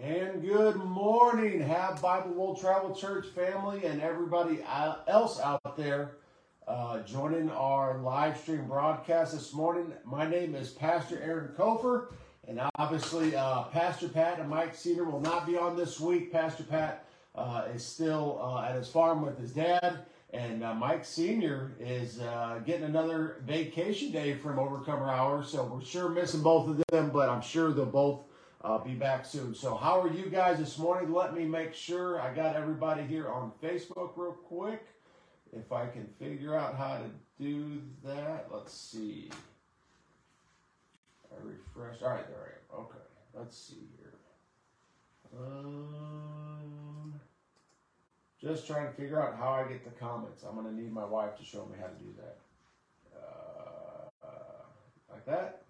And good morning, Have Bible World Travel Church family and everybody else out there uh, joining our live stream broadcast this morning. My name is Pastor Aaron Cofer, and obviously uh, Pastor Pat and Mike Senior will not be on this week. Pastor Pat uh, is still uh, at his farm with his dad, and uh, Mike Senior is uh, getting another vacation day from Overcomer Hour. So we're sure missing both of them, but I'm sure they'll both uh, be back soon. So, how are you guys this morning? Let me make sure I got everybody here on Facebook real quick. If I can figure out how to do that, let's see. I refresh. All right, there I am. Okay, let's see here. Um, just trying to figure out how I get the comments. I'm going to need my wife to show me how to do that. Uh, like that?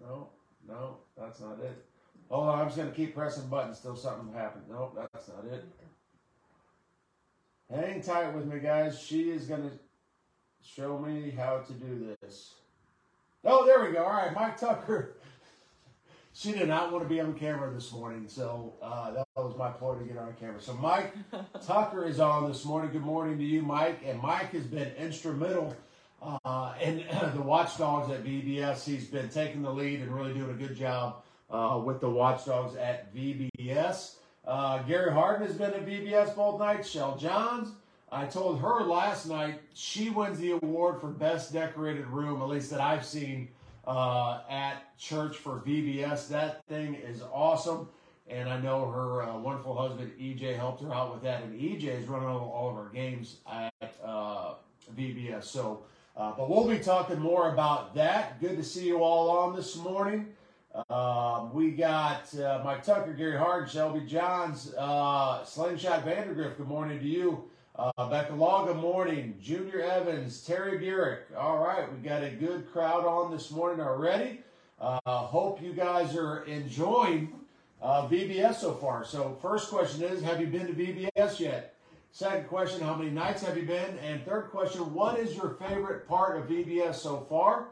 No, no, that's not it. Hold on, I'm just going to keep pressing buttons till something happens. Nope, that's not it. Hang tight with me, guys. She is going to show me how to do this. Oh, there we go. All right, Mike Tucker. she did not want to be on camera this morning, so uh, that was my ploy to get on camera. So Mike Tucker is on this morning. Good morning to you, Mike. And Mike has been instrumental uh, in the Watchdogs at VBS. He's been taking the lead and really doing a good job uh, with the Watchdogs at VBS. Uh, Gary Harden has been at VBS both nights. Shell Johns. I told her last night she wins the award for best decorated room, at least that I've seen uh, at church for VBS. That thing is awesome. And I know her uh, wonderful husband EJ helped her out with that. And EJ is running all, of our games at uh, VBS. So, uh, but we'll be talking more about that. Good to see you all on this morning. Um, we got uh, Mike Tucker, Gary Hard, Shelby Johns, uh, Slingshot Vandergrift. Good morning to you. Uh, Becca Law, good morning. Junior Evans, Terry Burek. All right, we got a good crowd on this morning already. Uh, hope you guys are enjoying uh, VBS so far. So, first question is Have you been to VBS yet? Second question, how many nights have you been? And third question, what is your favorite part of VBS so far?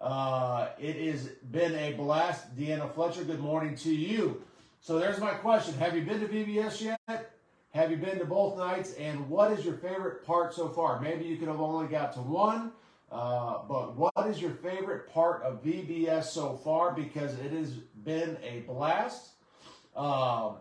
Uh, it has been a blast. Deanna Fletcher, good morning to you. So there's my question. Have you been to VBS yet? Have you been to both nights? And what is your favorite part so far? Maybe you could have only got to one, uh, but what is your favorite part of VBS so far? Because it has been a blast. Um,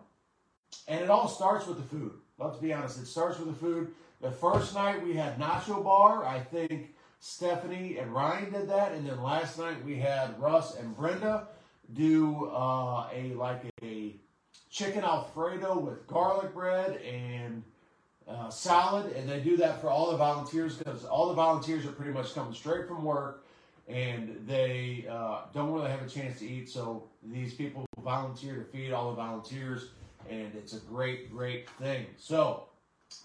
and it all starts with the food. Let's be honest. It starts with the food. The first night we had Nacho Bar. I think Stephanie and Ryan did that, and then last night we had Russ and Brenda do uh, a like a chicken alfredo with garlic bread and uh, salad, and they do that for all the volunteers because all the volunteers are pretty much coming straight from work, and they uh, don't really have a chance to eat. So these people volunteer to feed all the volunteers, and it's a great, great thing. So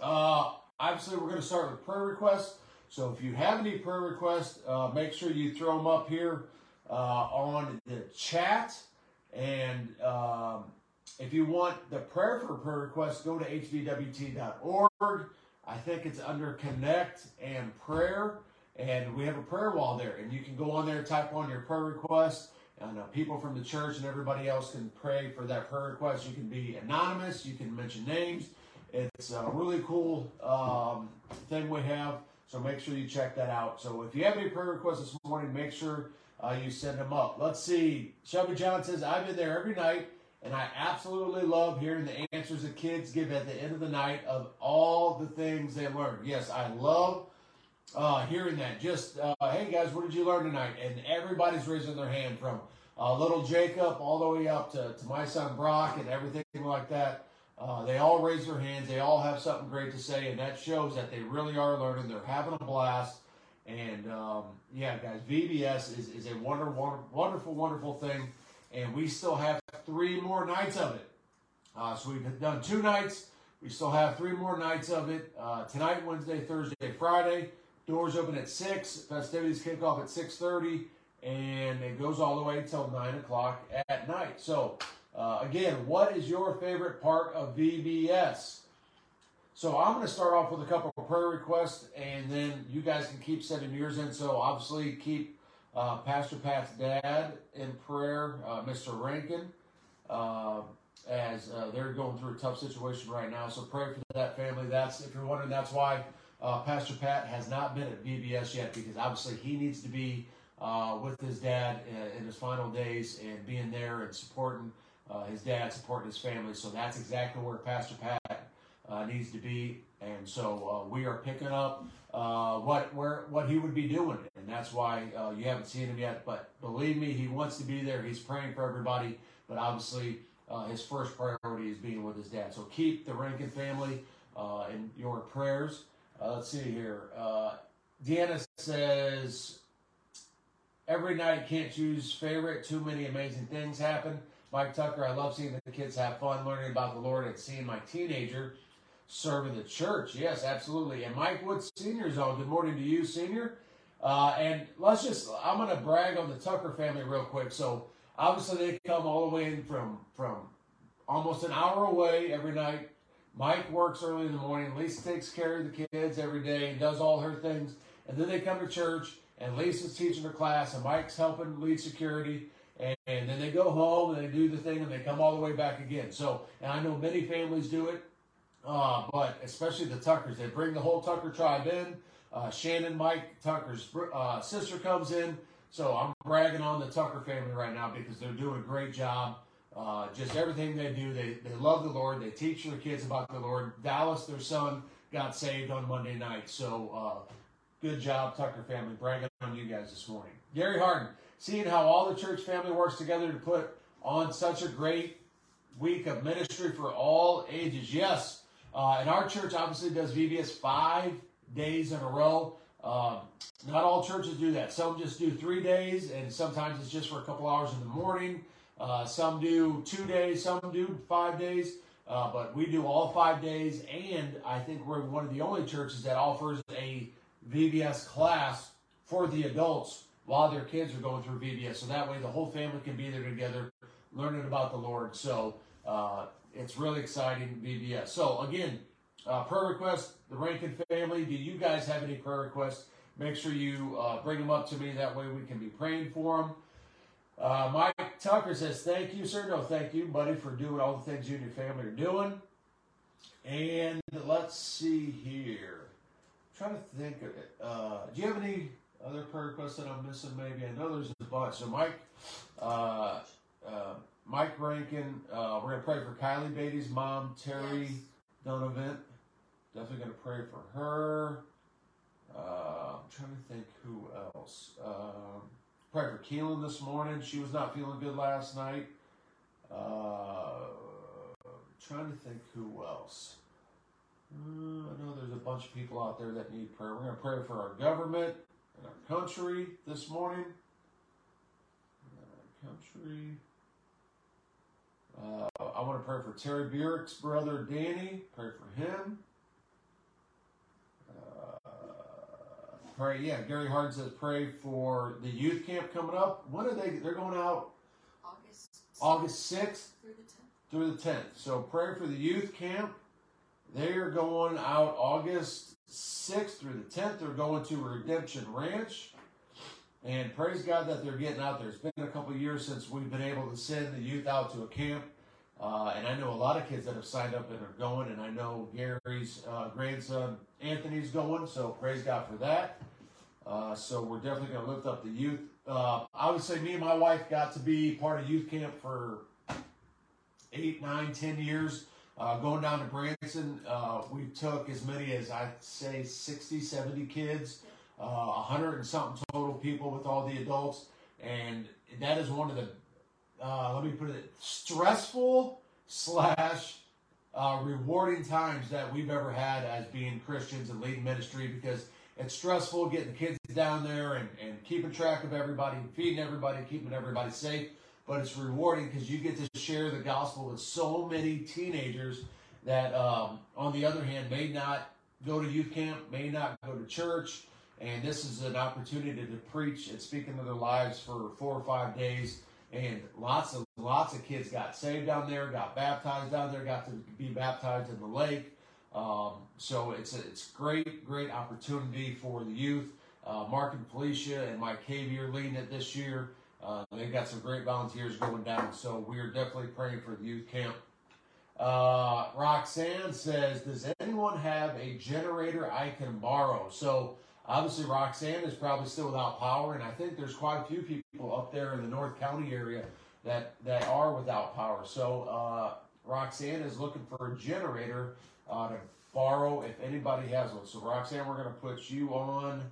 uh, obviously, we're going to start with prayer requests. So if you have any prayer requests, uh, make sure you throw them up here uh, on the chat. And um, if you want the prayer for prayer requests, go to hbwt.org. I think it's under Connect and Prayer. And we have a prayer wall there. And you can go on there, type on your prayer request. And uh, people from the church and everybody else can pray for that prayer request. You can be anonymous. You can mention names. It's a really cool um, thing we have. So make sure you check that out. So if you have any prayer requests this morning, make sure uh, you send them up. Let's see. Shelby John says, I've been there every night, and I absolutely love hearing the answers the kids give at the end of the night of all the things they learned. Yes, I love uh, hearing that. Just, uh, hey guys, what did you learn tonight? And everybody's raising their hand from uh, little Jacob all the way up to, to my son Brock and everything like that. Uh, they all raise their hands. They all have something great to say, and that shows that they really are learning. They're having a blast. And um, yeah, guys, VBS is, is a wonder, wonder, wonderful, wonderful thing. And we still have three more nights of it. Uh, so we've done two nights. We still have three more nights of it. Uh, tonight, Wednesday, Thursday, Friday. Doors open at 6. Festivities kick off at 6.30. And it goes all the way till 9 o'clock at night. So uh, again, what is your favorite part of VBS? So I'm going to start off with a couple of prayer requests, and then you guys can keep sending yours in. So obviously, keep uh, Pastor Pat's dad in prayer, uh, Mr. Rankin. Uh, as uh, they're going through a tough situation right now. So pray for that family. That's if you're wondering, that's why uh, Pastor Pat has not been at VBS yet because obviously he needs to be with his dad in, in his final days and being there and supporting uh, his dad, supporting his family. So that's exactly where Pastor Pat uh, needs to be. And so uh, we are picking up uh, what where what he would be doing, and that's why uh, you haven't seen him yet. But believe me, he wants to be there. He's praying for everybody, but obviously uh, his first priority is being with his dad. So keep the Rankin family in your prayers. Let's see here. Deanna says every night can't choose favorite. Too many amazing things happen. Mike Tucker, I love seeing the kids have fun learning about the Lord and seeing my teenager serving the church. Yes, absolutely. And Mike Wood Senior is on. Good morning to you, Senior. Uh, and let's just, I'm going to brag on the Tucker family real quick. So obviously they come all the way in from, from almost an hour away every night. Mike works early in the morning. Lisa takes care of the kids every day and does all her things. And then they come to church and Lisa's teaching her class and Mike's helping lead security. And, and then they go home and they do the thing and they come all the way back again. So, and I know many families do it. Uh, but especially the Tuckers, they bring the whole Tucker tribe in. Uh, Shannon, Mike Tucker's uh, sister comes in. So I'm bragging on the Tucker family right now because they're doing a great job. Uh, just everything they do, they, they love the Lord. They teach their kids about the Lord. Dallas, their son, got saved on Monday night. So uh, good job, Tucker family. Bragging on you guys this morning. Gary Harden, seeing how all the church family works together to put on such a great week of ministry for all ages. Yes, uh, and our church obviously does VBS five days in a row. Um, not all churches do that. Some just do three days, and sometimes it's just for a couple hours in the morning. Uh, some do two days, some do five days, uh, but we do all five days. And I think we're one of the only churches that offers a VBS class for the adults while their kids are going through VBS. So that way the whole family can be there together, learning about the Lord. So uh, it's really exciting, VBS. So again, uh, prayer request, the Rankin family. Do you guys have any prayer requests? Make sure you uh, bring them up to me. That way we can be praying for them. Uh, Mike Tucker says, thank you, sir. No, thank you, buddy, for doing all the things you and your family are doing. And let's see here. I'm trying to think of it. Uh, do you have any other prayer requests that I'm missing? Maybe I know there's a bunch. So, Mike, uh, uh, Mike Rankin. Uh, we're going to pray for Kylie Beatty's mom, Terry yes. Donovan. Definitely going to pray for her. Uh, I'm trying to think who else. Um, pray for Keelan this morning. She was not feeling good last night. Uh, trying to think who else. Uh, I know there's a bunch of people out there that need prayer. We're going to pray for our government and our country this morning. Our country. Uh, I want to pray for Terry Burek's brother Danny. Pray for him. Uh, pray, yeah. Gary Hard says pray for the youth camp coming up. When are they? They're going out August. August sixth through the tenth. Through the tenth. So pray for the youth camp. They are going out August sixth through the tenth. They're going to Redemption Ranch. And praise God that they're getting out there. It's been a couple years since we've been able to send the youth out to a camp. Uh, and I know a lot of kids that have signed up and are going. And I know Gary's uh, grandson Anthony's going. So praise God for that. Uh, so we're definitely going to lift up the youth. Uh, I would say me and my wife got to be part of youth camp for eight, nine, ten years. Uh, going down to Branson, uh, we took as many as I'd say 60, 70 kids uh, a hundred and something total people with all the adults, and that is one of the uh, let me put it stressful slash uh, rewarding times that we've ever had as being Christians and leading ministry because it's stressful getting the kids down there and, and keeping track of everybody, feeding everybody, keeping everybody safe. But it's rewarding because you get to share the gospel with so many teenagers that, um, on the other hand, may not go to youth camp, may not go to church, and this is an opportunity to preach and speak into their lives for four or five days. And lots of lots of kids got saved down there, got baptized down there, got to be baptized in the lake. Um, so it's a, it's great, great opportunity for the youth. Uh, Mark and Felicia and Mike Cavey are leading it this year. Uh, they've got some great volunteers going down, so we are definitely praying for the youth camp Uh, Roxanne says, Does anyone have a generator I can borrow? So obviously Roxanne is probably still without power, and I think there's quite a few people up there in the North County area that, that are without power. So uh, Roxanne is looking for a generator uh, to borrow if anybody has one. So Roxanne, we're going to put you on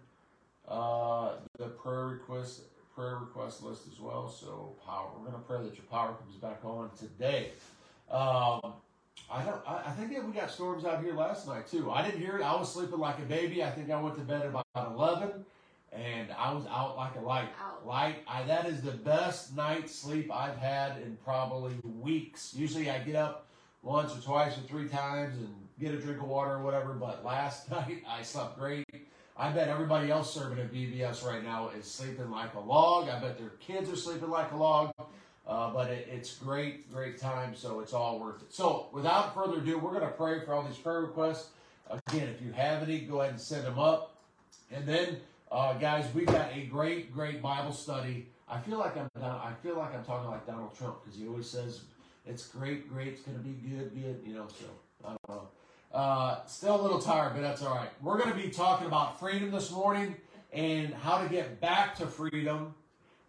uh, the prayer request prayer request list as well. So power, we're going to pray that your power comes back on today. Um, I don't. I, I think that we got storms out here last night too. I didn't hear it. I was sleeping like a baby. I think I went to bed at about eleven, and I was out like a light. Out. Light. I, that is the best night's sleep I've had in probably weeks. Usually I get up once or twice or three times and get a drink of water or whatever. But last night I slept great. I bet everybody else serving at VBS right now is sleeping like a log. I bet their kids are sleeping like a log. Uh, but it, it's great, great time, so it's all worth it. So, without further ado, we're going to pray for all these prayer requests. Again, if you have any, go ahead and send them up. And then, uh, guys, we've got a great, great Bible study. I feel like I'm, I feel like I'm talking like Donald Trump because he always says it's great, great, it's going to be good, good, you know. So I don't know. Uh, still a little tired, but that's all right. We're going to be talking about freedom this morning and how to get back to freedom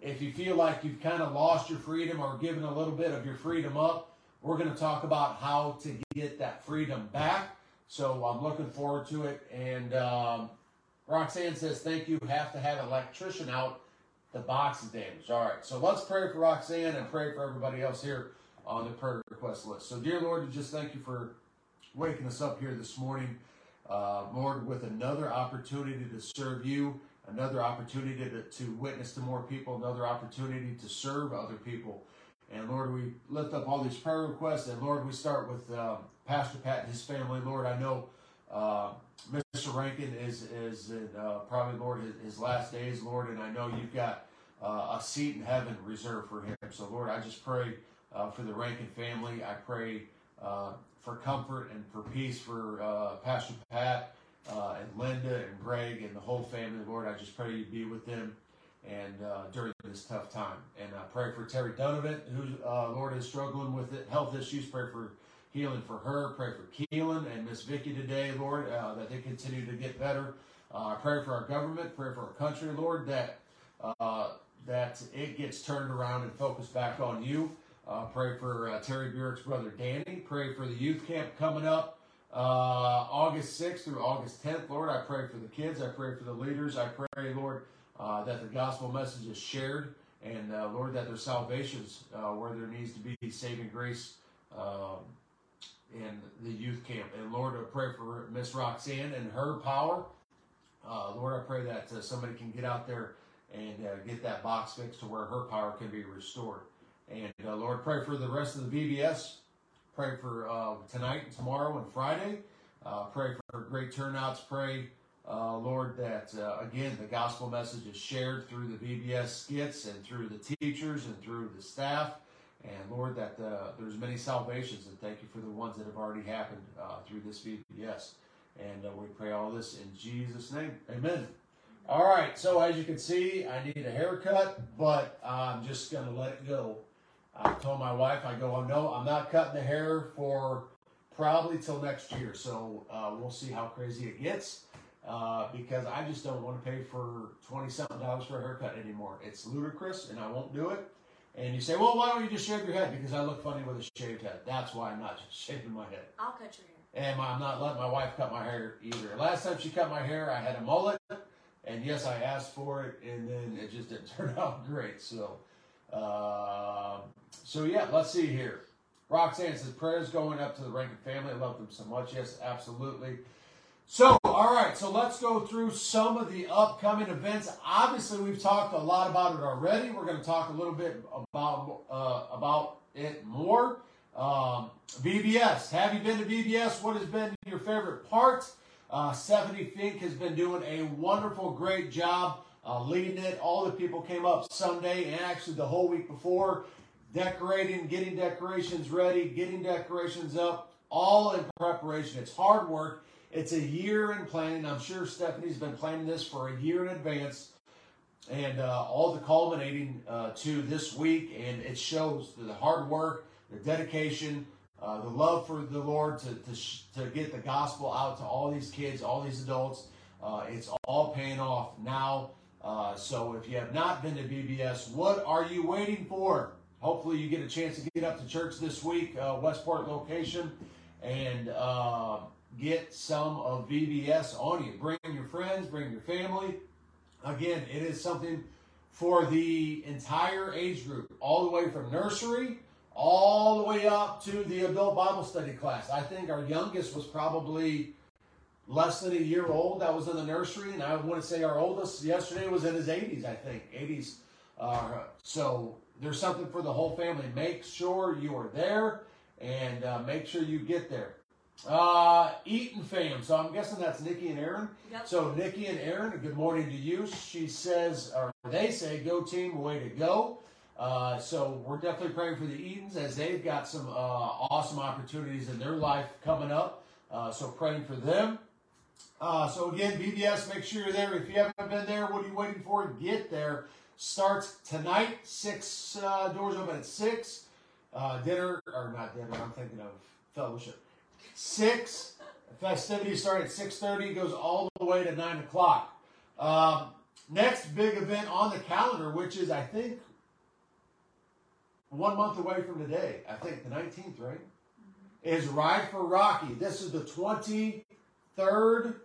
if you feel like you've kind of lost your freedom or given a little bit of your freedom up, we're going to talk about how to get that freedom back. So I'm looking forward to it. And um, Roxanne says, Thank you. Have to have an electrician out. The box is damaged. All right. So let's pray for Roxanne and pray for everybody else here on the prayer request list. So, dear Lord, we just thank you for waking us up here this morning. Uh, Lord, with another opportunity to serve you another opportunity to, to witness to more people, another opportunity to serve other people. And Lord, we lift up all these prayer requests. And Lord, we start with uh, Pastor Pat and his family. Lord, I know uh, Mr. Rankin is is in uh, probably Lord his, his, last days, Lord, and I know you've got uh, a seat in heaven reserved for him. So Lord, I just pray uh, for the Rankin family. I pray uh, for comfort and for peace for Pastor Pat uh, and Linda and Greg and the whole family. Lord, I just pray you be with them and uh, during this tough time. And I pray for Terry Donovan, who, uh, Lord, is struggling with it, health issues. Pray for healing for her. Pray for Keelan and Miss Vicky today, Lord, uh, that they continue to get better. Uh, I pray for our government. Pray for our country, Lord, that uh, that it gets turned around and focused back on you. Pray for Terry Burek's brother Danny. Pray for the youth camp coming up. Uh, August 6th through August 10th, Lord, I pray for the kids. I pray for the leaders. I pray, Lord, uh, that the gospel message is shared. And, uh, Lord, that there's salvations uh, where there needs to be saving grace um, in the youth camp. And, Lord, I pray for Miss Roxanne and her power. Uh, Lord, I pray that uh, somebody can get out there and get that box fixed to where her power can be restored. And, Lord, pray for the rest of the VBS Pray for uh, tonight and tomorrow and Friday. Uh, pray for great turnouts. Pray, uh, Lord, that uh, again the gospel message is shared through the VBS skits and through the teachers and through the staff. And Lord, that uh, there's many salvations, and thank you for the ones that have already happened uh, through this VBS. And we pray all this in Jesus' name. Amen. All right, so as you can see, I need a haircut, but I'm just going to let it go. I told my wife, I go, oh, no, I'm not cutting the hair for probably till next year. So uh, we'll see how crazy it gets uh, because I just don't want to pay for 20 something dollars for a haircut anymore. It's ludicrous and I won't do it. And you say, well, why don't you just shave your head? Because I look funny with a shaved head. That's why I'm not shaving my head. I'll cut your hair. And I'm not letting my wife cut my hair either. Last time she cut my hair, I had a mullet. And yes, I asked for it, and then it just didn't turn out great. So uh, so yeah, let's see here. Roxanne says prayers going up to the Rankin family. I love them so much. Yes, absolutely. So, all right, so let's go through some of the upcoming events. Obviously, we've talked a lot about it already. We're going to talk a little bit about uh, about it more. Um, VBS. Have you been to VBS? What has been your favorite part? Uh, Stephanie Fink has been doing a wonderful, great job uh, leading it. All the people came up Sunday and actually the whole week before, decorating, getting decorations ready, getting decorations up, all in preparation. It's hard work. It's a year in planning. I'm sure Stephanie's been planning this for a year in advance. And uh, all the culminating uh, to this week, and it shows the hard work, the dedication, uh, the love for the Lord to, to, sh- to get the gospel out to all these kids, all these adults. Uh, it's all paying off now. Uh, so if you have not been to VBS, what are you waiting for? Hopefully, you get a chance to get up to church this week, uh, Westport location, and uh, get some of VBS on you. Bring your friends, bring your family. Again, it is something for the entire age group, all the way from nursery all the way up to the adult Bible study class. I think our youngest was probably less than a year old that was in the nursery, and I want to say our oldest yesterday was in his 80s, I think. 80s. Uh, so there's something for the whole family. Make sure you are there and uh, make sure you get there. Uh, Eaton fam. So I'm guessing that's Nikki and Aaron. Yep. So Nikki and Aaron, good morning to you. She says, or they say, go team, way to go. Uh, so we're definitely praying for the Edens as they've got some uh, awesome opportunities in their life coming up. Uh, so praying for them. Uh, so again, VBS, make sure you're there. If you haven't been there, what are you waiting for? Get there. Starts tonight. Six uh, doors open at six. Uh, dinner or not dinner? I'm thinking of fellowship. Six. Festivities start at six thirty. Goes all the way to nine o'clock. Um, next big event on the calendar, which is I think one month away from today. I think the 19th, right? Is Ride for Rocky. This is the 23rd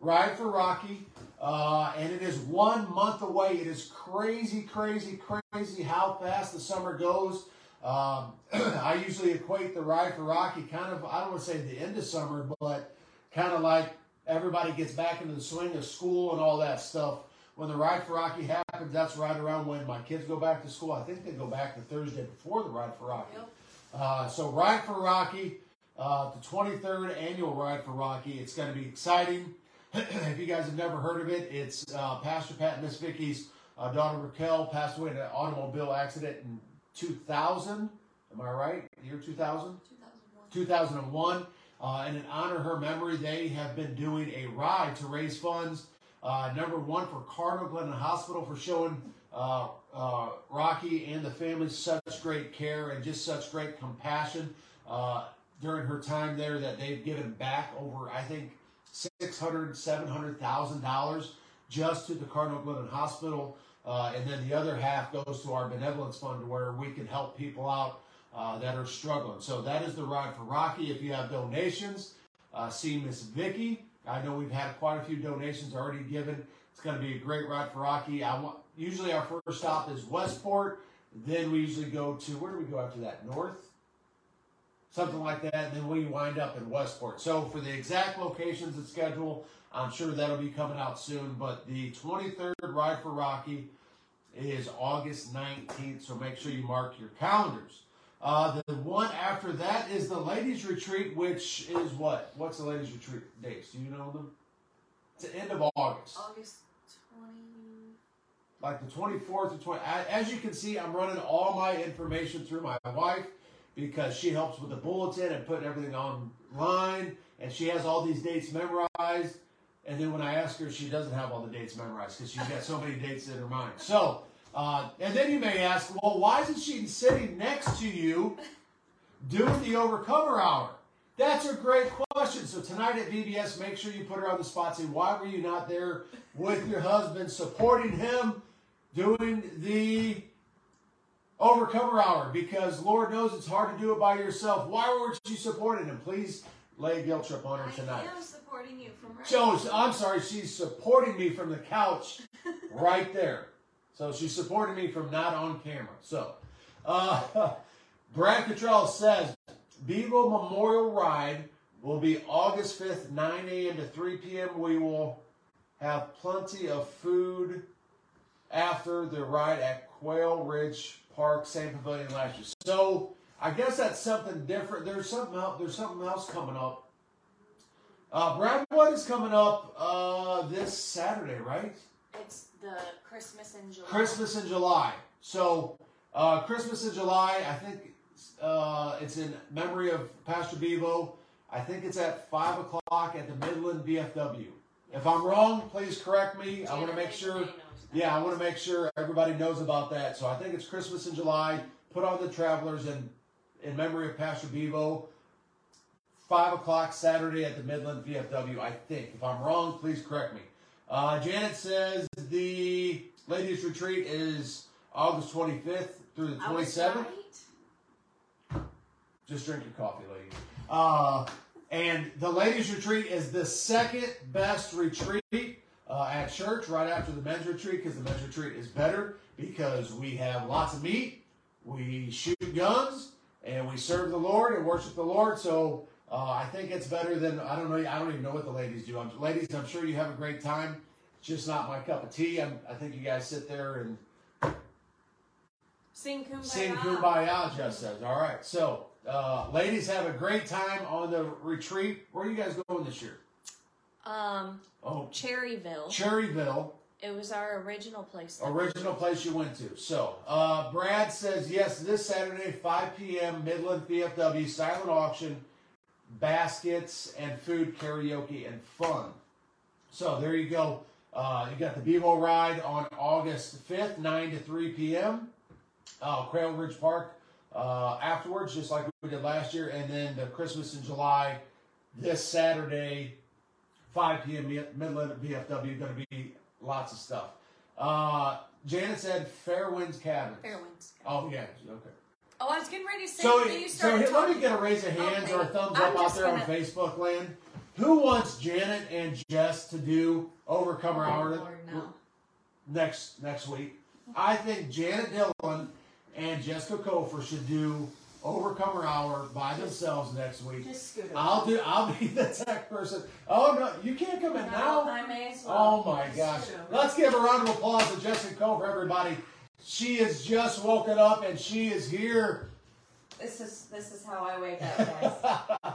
Ride for Rocky, uh, and it is one month away. It is crazy, crazy, crazy how fast the summer goes. Um, I usually equate the Ride for Rocky kind of, I don't want to say the end of summer, but kind of like everybody gets back into the swing of school and all that stuff when the Ride for Rocky happens, that's right around when my kids go back to school. I think they go back the Thursday before the Ride for Rocky. Yep. Uh, so Ride for Rocky, uh, the 23rd annual Ride for Rocky. It's going to be exciting. if you guys have never heard of it, it's uh, Pastor Pat and Miss Vicky's uh, daughter Raquel passed away in an automobile accident in 2000. Am I right? Year 2000? 2001. 2001. Uh, and in honor of her memory, they have been doing a ride to raise funds. Uh, number one for Cardinal Glennon Hospital for showing uh, uh, Rocky and the family such great care and just such great compassion uh, during her time there that they've given back over, I think, six hundred, seven hundred thousand dollars just to the Cardinal Glennon Hospital, uh, and then the other half goes to our benevolence fund where we can help people out uh, that are struggling. So that is the ride for Rocky. If you have donations, uh, see Miss Vicky. I know we've had quite a few donations already given. It's going to be a great ride for Rocky. I want usually our first stop is Westport. Then we usually go to where do we go after that? North, something like that. And then we wind up in Westport. So for the exact locations and schedule, I'm sure that'll be coming out soon. But the 23rd ride for Rocky is August 19th. So make sure you mark your calendars. Uh, the one after that is the ladies' retreat, which is what? What's the ladies' retreat dates? Do you know them? It's the end of August, August 20. like the 24th or 20. As you can see, I'm running all my information through my wife because she helps with the bulletin and putting everything online, and she has all these dates memorized. And then when I ask her, she doesn't have all the dates memorized because she's got so many dates in her mind. So, uh, and then you may ask, well, why isn't she sitting next to you doing the Overcomer Hour? That's a great question. So tonight at VBS, make sure you put her on the spot. Say, why were you not there with your husband, supporting him, doing the Overcomer Hour? Because Lord knows it's hard to do it by yourself. Why weren't you supporting him? Please lay a guilt trip on her tonight. I am supporting you from right So I'm sorry, she's supporting me from the couch right there. So she's supporting me from not on camera. So uh, Brad Cottrell says Bevo Memorial Ride will be August 5th, 9 a.m. to 3 p.m. We will have plenty of food after the ride at Quail Ridge Park, same pavilion last year. So I guess that's something different. There's something else. There's something else coming up. Uh, Brad, what is coming up uh, this Saturday, right? It's the Christmas in July. Christmas in July. So uh, Christmas in July, I think uh, it's in memory of Pastor Bevo. I think it's at five o'clock at the Midland VFW. If I'm wrong, please correct me. I want to make sure. Yeah, I want to make sure everybody knows about that. So I think it's Christmas in July. Put on the travelers in in memory of Pastor Bevo. five o'clock Saturday at the Midland VFW. I think. If I'm wrong, please correct me. Uh, Janet says the ladies' retreat is August 25th through the I was 27th. right. Just drink your coffee, lady. Uh, and the ladies' retreat is the second best retreat uh, at church, right after the men's retreat, because the men's retreat is better because we have lots of meat, we shoot guns, and we serve the Lord and worship the Lord. So uh, I think it's better than I don't know. I don't even know what the ladies do. I'm, ladies, I'm sure you have a great time. It's just not my cup of tea. I'm, I think you guys sit there and Sing kumbaya. Sing Kumbaya, just says. All right. So, uh, ladies, have a great time on the retreat. Where are you guys going this year? Um, Oh, Cherryville. Cherryville, It was our original place. original place you went to. So, uh, Brad says, yes, this Saturday, 5 p.m., Midland VFW, silent auction, baskets and food, karaoke, and fun. So, there you go. Uh, you got the Bevo ride on August 5th, 9 to 3 p.m. uh, Quail Ridge Park uh, afterwards, just like we did last year, and then the Christmas in July this Saturday, 5 p.m. Mi- Midland VFW. Going to be lots of stuff. Uh, Janet said Fairwinds Cabin. Fairwinds. Oh yeah, okay. Oh, I was getting ready to say So, you so started here, let me get a raise of hands or a thumbs I'm up out there on gonna- Facebook land. Who wants Janet and Jess to do Overcomer Oh, Hour Lord, no. next next week? I think Janet Dillon and Jessica Cofer should do Overcomer Hour by themselves next week. Just scoot I'll do. I'll be the tech person. Oh no, you can't come in No, now. I may as well. Oh my gosh! Let's give a round of applause to Jessica Cofer, everybody. She has just woken up and she is here. This is this is how I wake up, guys.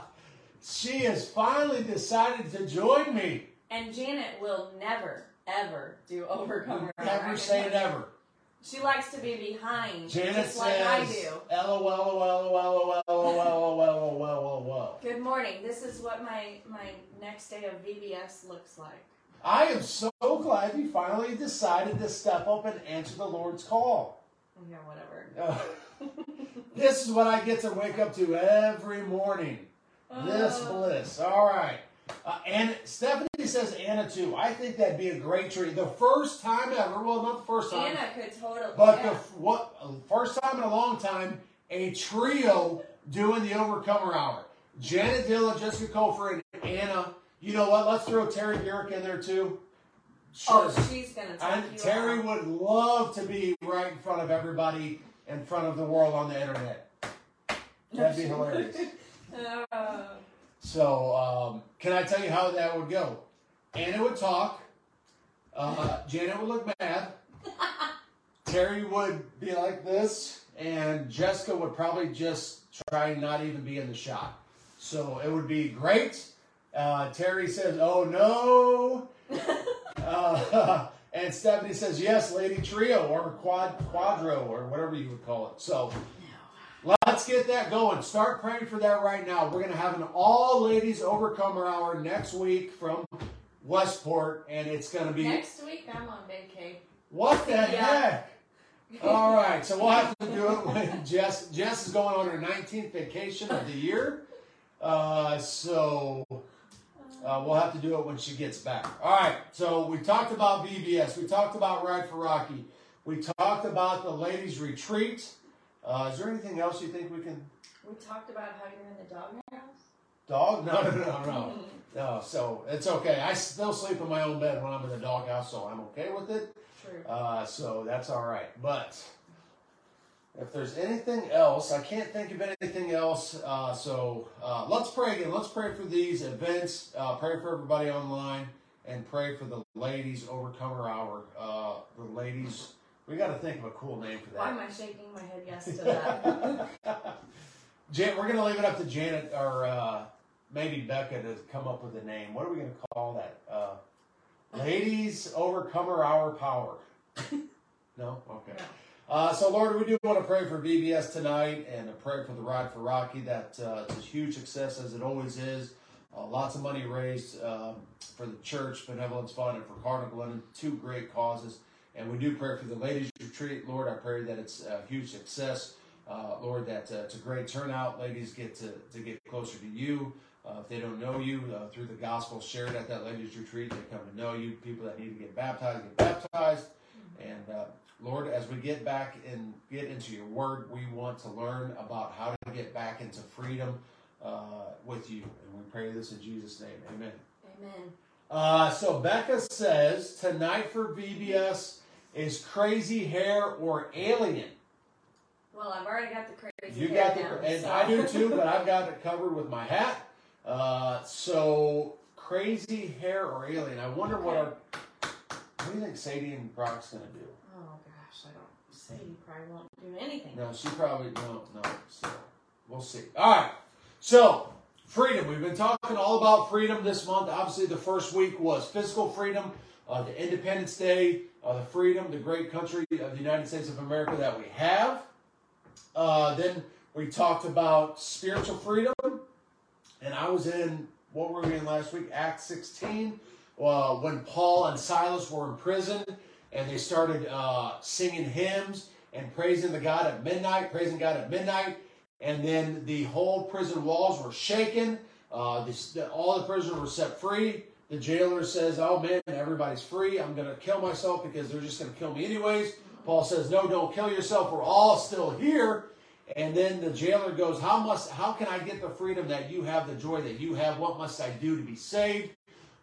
she has finally decided to join me. and Janet will never ever do overcomer. Never say never. She likes to be behind, Janet just like I do. LOL, LOL, LOL, LOL, LOL, LOL. Good morning. This is what my my next day of VBS looks like. I am so glad you finally decided to step up and answer the Lord's call. Yeah, whatever. This is what I get to wake up to every morning. This Uh, bliss. All right. Uh, and Stephanie says Anna too. I think that'd be a great treat. The first time ever. Well, not the first time. Anna could totally. But yeah. the what first time in a long time, a trio doing the Overcomer Hour. Janet Dillon, Jessica Cofer, and Anna. You know what? Let's throw Terry Garrick in there too. Sure. oh, she's gonna take and you Terry out. would love to be right in front of everybody, in front of the world on the internet. That'd be hilarious. Uh, So, um, can I tell you how that would go? Anna would talk. Uh, Janet would look mad. Terry would be like this, and Jessica would probably just try and not even be in the shot. So it would be great. Uh, Terry says, "Oh no," uh, and Stephanie says, "Yes, Lady Trio or Quad Quadro or whatever you would call it." So. Let's get that going. Start praying for that right now. We're going to have an all ladies overcomer hour next week from Westport, and it's going to be next week I'm on vacay. what the Yeah. heck? All right, so we'll have to do it when Jess Jess is going on her 19th vacation of the year. Uh, so uh, we'll have to do it when she gets back. All right, so we talked about VBS. We talked about Ride for Rocky. We talked about the ladies' retreat. Uh, is there anything else you think we can We talked about how you're in the doghouse. Dog? No, no, no, no. No, so it's okay. I still sleep in my own bed when I'm in the doghouse, so I'm okay with it. True. Uh, so that's all right. But if there's anything else, I can't think of anything else. Uh, so uh, let's pray again. Let's pray for these events. Uh, pray for everybody online, and pray for the ladies Overcomer Hour. Uh, the ladies. We got to think of a cool name for that. Why am I shaking my head yes to that? Jan, we're gonna leave it up to Janet or uh, maybe Becca to come up with a name. What are we gonna call that? Uh, Ladies Overcomer Our Power. No, okay. No. Uh, so Lord, we do want to pray for VBS tonight and to pray for the ride for Rocky. That uh, it's a huge success as it always is. Uh, lots of money raised um, for the church benevolence fund and for Cardinal Glennon. Two great causes. And we do pray for the ladies retreat. Lord, I pray that it's a huge success. uh, Lord, that uh, it's a great turnout. Ladies get to, to get closer to you. Uh, if they don't know you uh, through the gospel shared at that ladies retreat, they come to know you. People that need to get baptized get baptized. And uh, Lord, as we get back and get into your word, we want to learn about how to get back into freedom uh, with you. And we pray this in Jesus' name. Amen. Amen. Uh, so Becca says tonight for VBS is crazy hair or alien. Well, I've already got the crazy hair. You got the, down, and so. I do too, but I've got it covered with my hat. Uh, so crazy hair or alien. I wonder what our. What do you think Sadie and Brock's gonna do? Oh gosh, I don't. Sadie probably won't do anything. No, she probably no, no. So we'll see. All right. So freedom. We've been talking all about freedom this month. Obviously, the first week was physical freedom, uh, the Independence Day, uh, the freedom, the great country of the United States of America that we have. Uh, then we talked about spiritual freedom, and I was in what were we in last week? Acts 16, uh, when Paul and Silas were in prison, and they started uh, singing hymns and praising the God at midnight, praising God at midnight, and then the whole prison walls were shaken. Uh, this, all the prisoners were set free. The jailer says, "Oh man, everybody's free. I'm going to kill myself because they're just going to kill me anyways." Paul says, "No, don't kill yourself. We're all still here." And then the jailer goes, "How must? How can I get the freedom that you have, the joy that you have? What must I do to be saved?"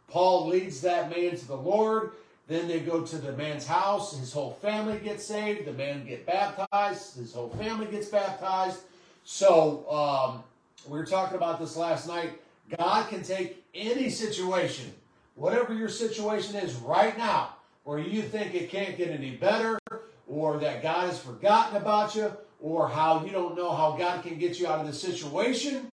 Paul leads that man to the Lord. Then they go to the man's house. His whole family gets saved. The man get baptized. His whole family gets baptized. So um, we were talking about this last night. God can take any situation, whatever your situation is right now, where you think it can't get any better, or that God has forgotten about you, or how you don't know how God can get you out of the situation.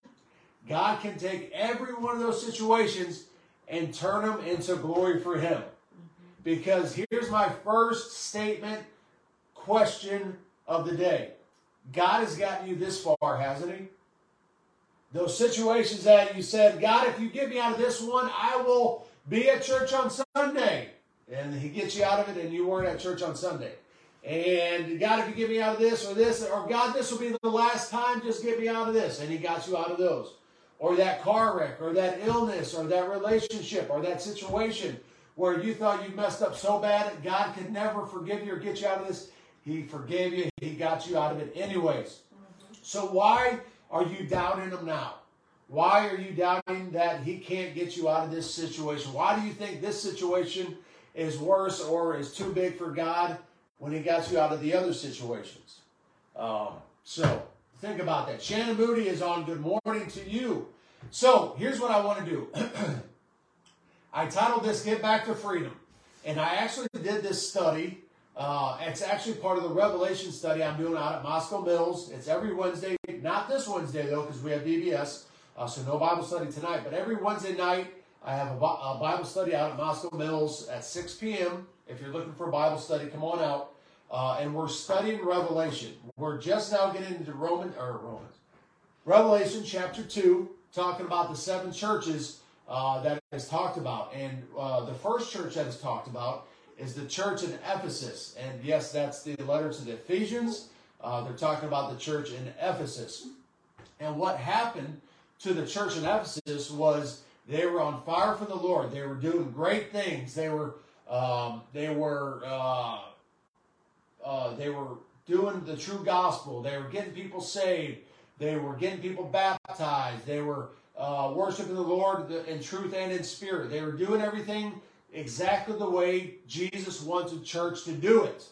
God can take every one of those situations and turn them into glory for Him. Because here's my first statement question of the day God has gotten you this far, hasn't He? Those situations that you said, God, if you get me out of this one, I will be at church on Sunday. And He gets you out of it, and you weren't at church on Sunday. And God, if you get me out of this or this, or God, this will be the last time, just get me out of this. And He got you out of those. Or that car wreck, or that illness, or that relationship, or that situation where you thought you messed up so bad that God could never forgive you or get you out of this. He forgave you, He got you out of it anyways. Mm-hmm. So why are you doubting Him now? Why are you doubting that He can't get you out of this situation? Why do you think this situation is worse or is too big for God when He got you out of the other situations? Um, so think about that. Shannon Moody is on Good Morning to You. So here's what I want to do. I titled this Get Back to Freedom. And I actually did this study. Uh, it's actually part of the Revelation study I'm doing out at Moscow Mills. It's every Wednesday, not this Wednesday though, because we have VBS, uh, so no Bible study tonight. But every Wednesday night, I have a, a Bible study out at Moscow Mills at 6 p.m. If you're looking for a Bible study, come on out. Uh, and we're studying Revelation. We're just now getting into Roman or Romans, Revelation chapter two, talking about the seven churches uh, that is talked about. And uh, the first church that is talked about is the church in Ephesus. And yes, that's the letter to the Ephesians. Uh, they're talking about the church in Ephesus. And what happened to the church in Ephesus was they were on fire for the Lord. They were doing great things. They were um, they were uh, uh, they were doing the true gospel. They were getting people saved. They were getting people baptized. They were uh, worshiping the Lord in truth and in spirit. They were doing everything exactly the way Jesus wanted church to do it.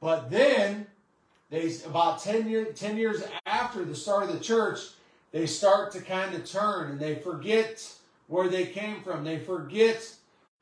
But then, they about 10, year, 10 years after the start of the church, they start to kind of turn and they forget where they came from. They forget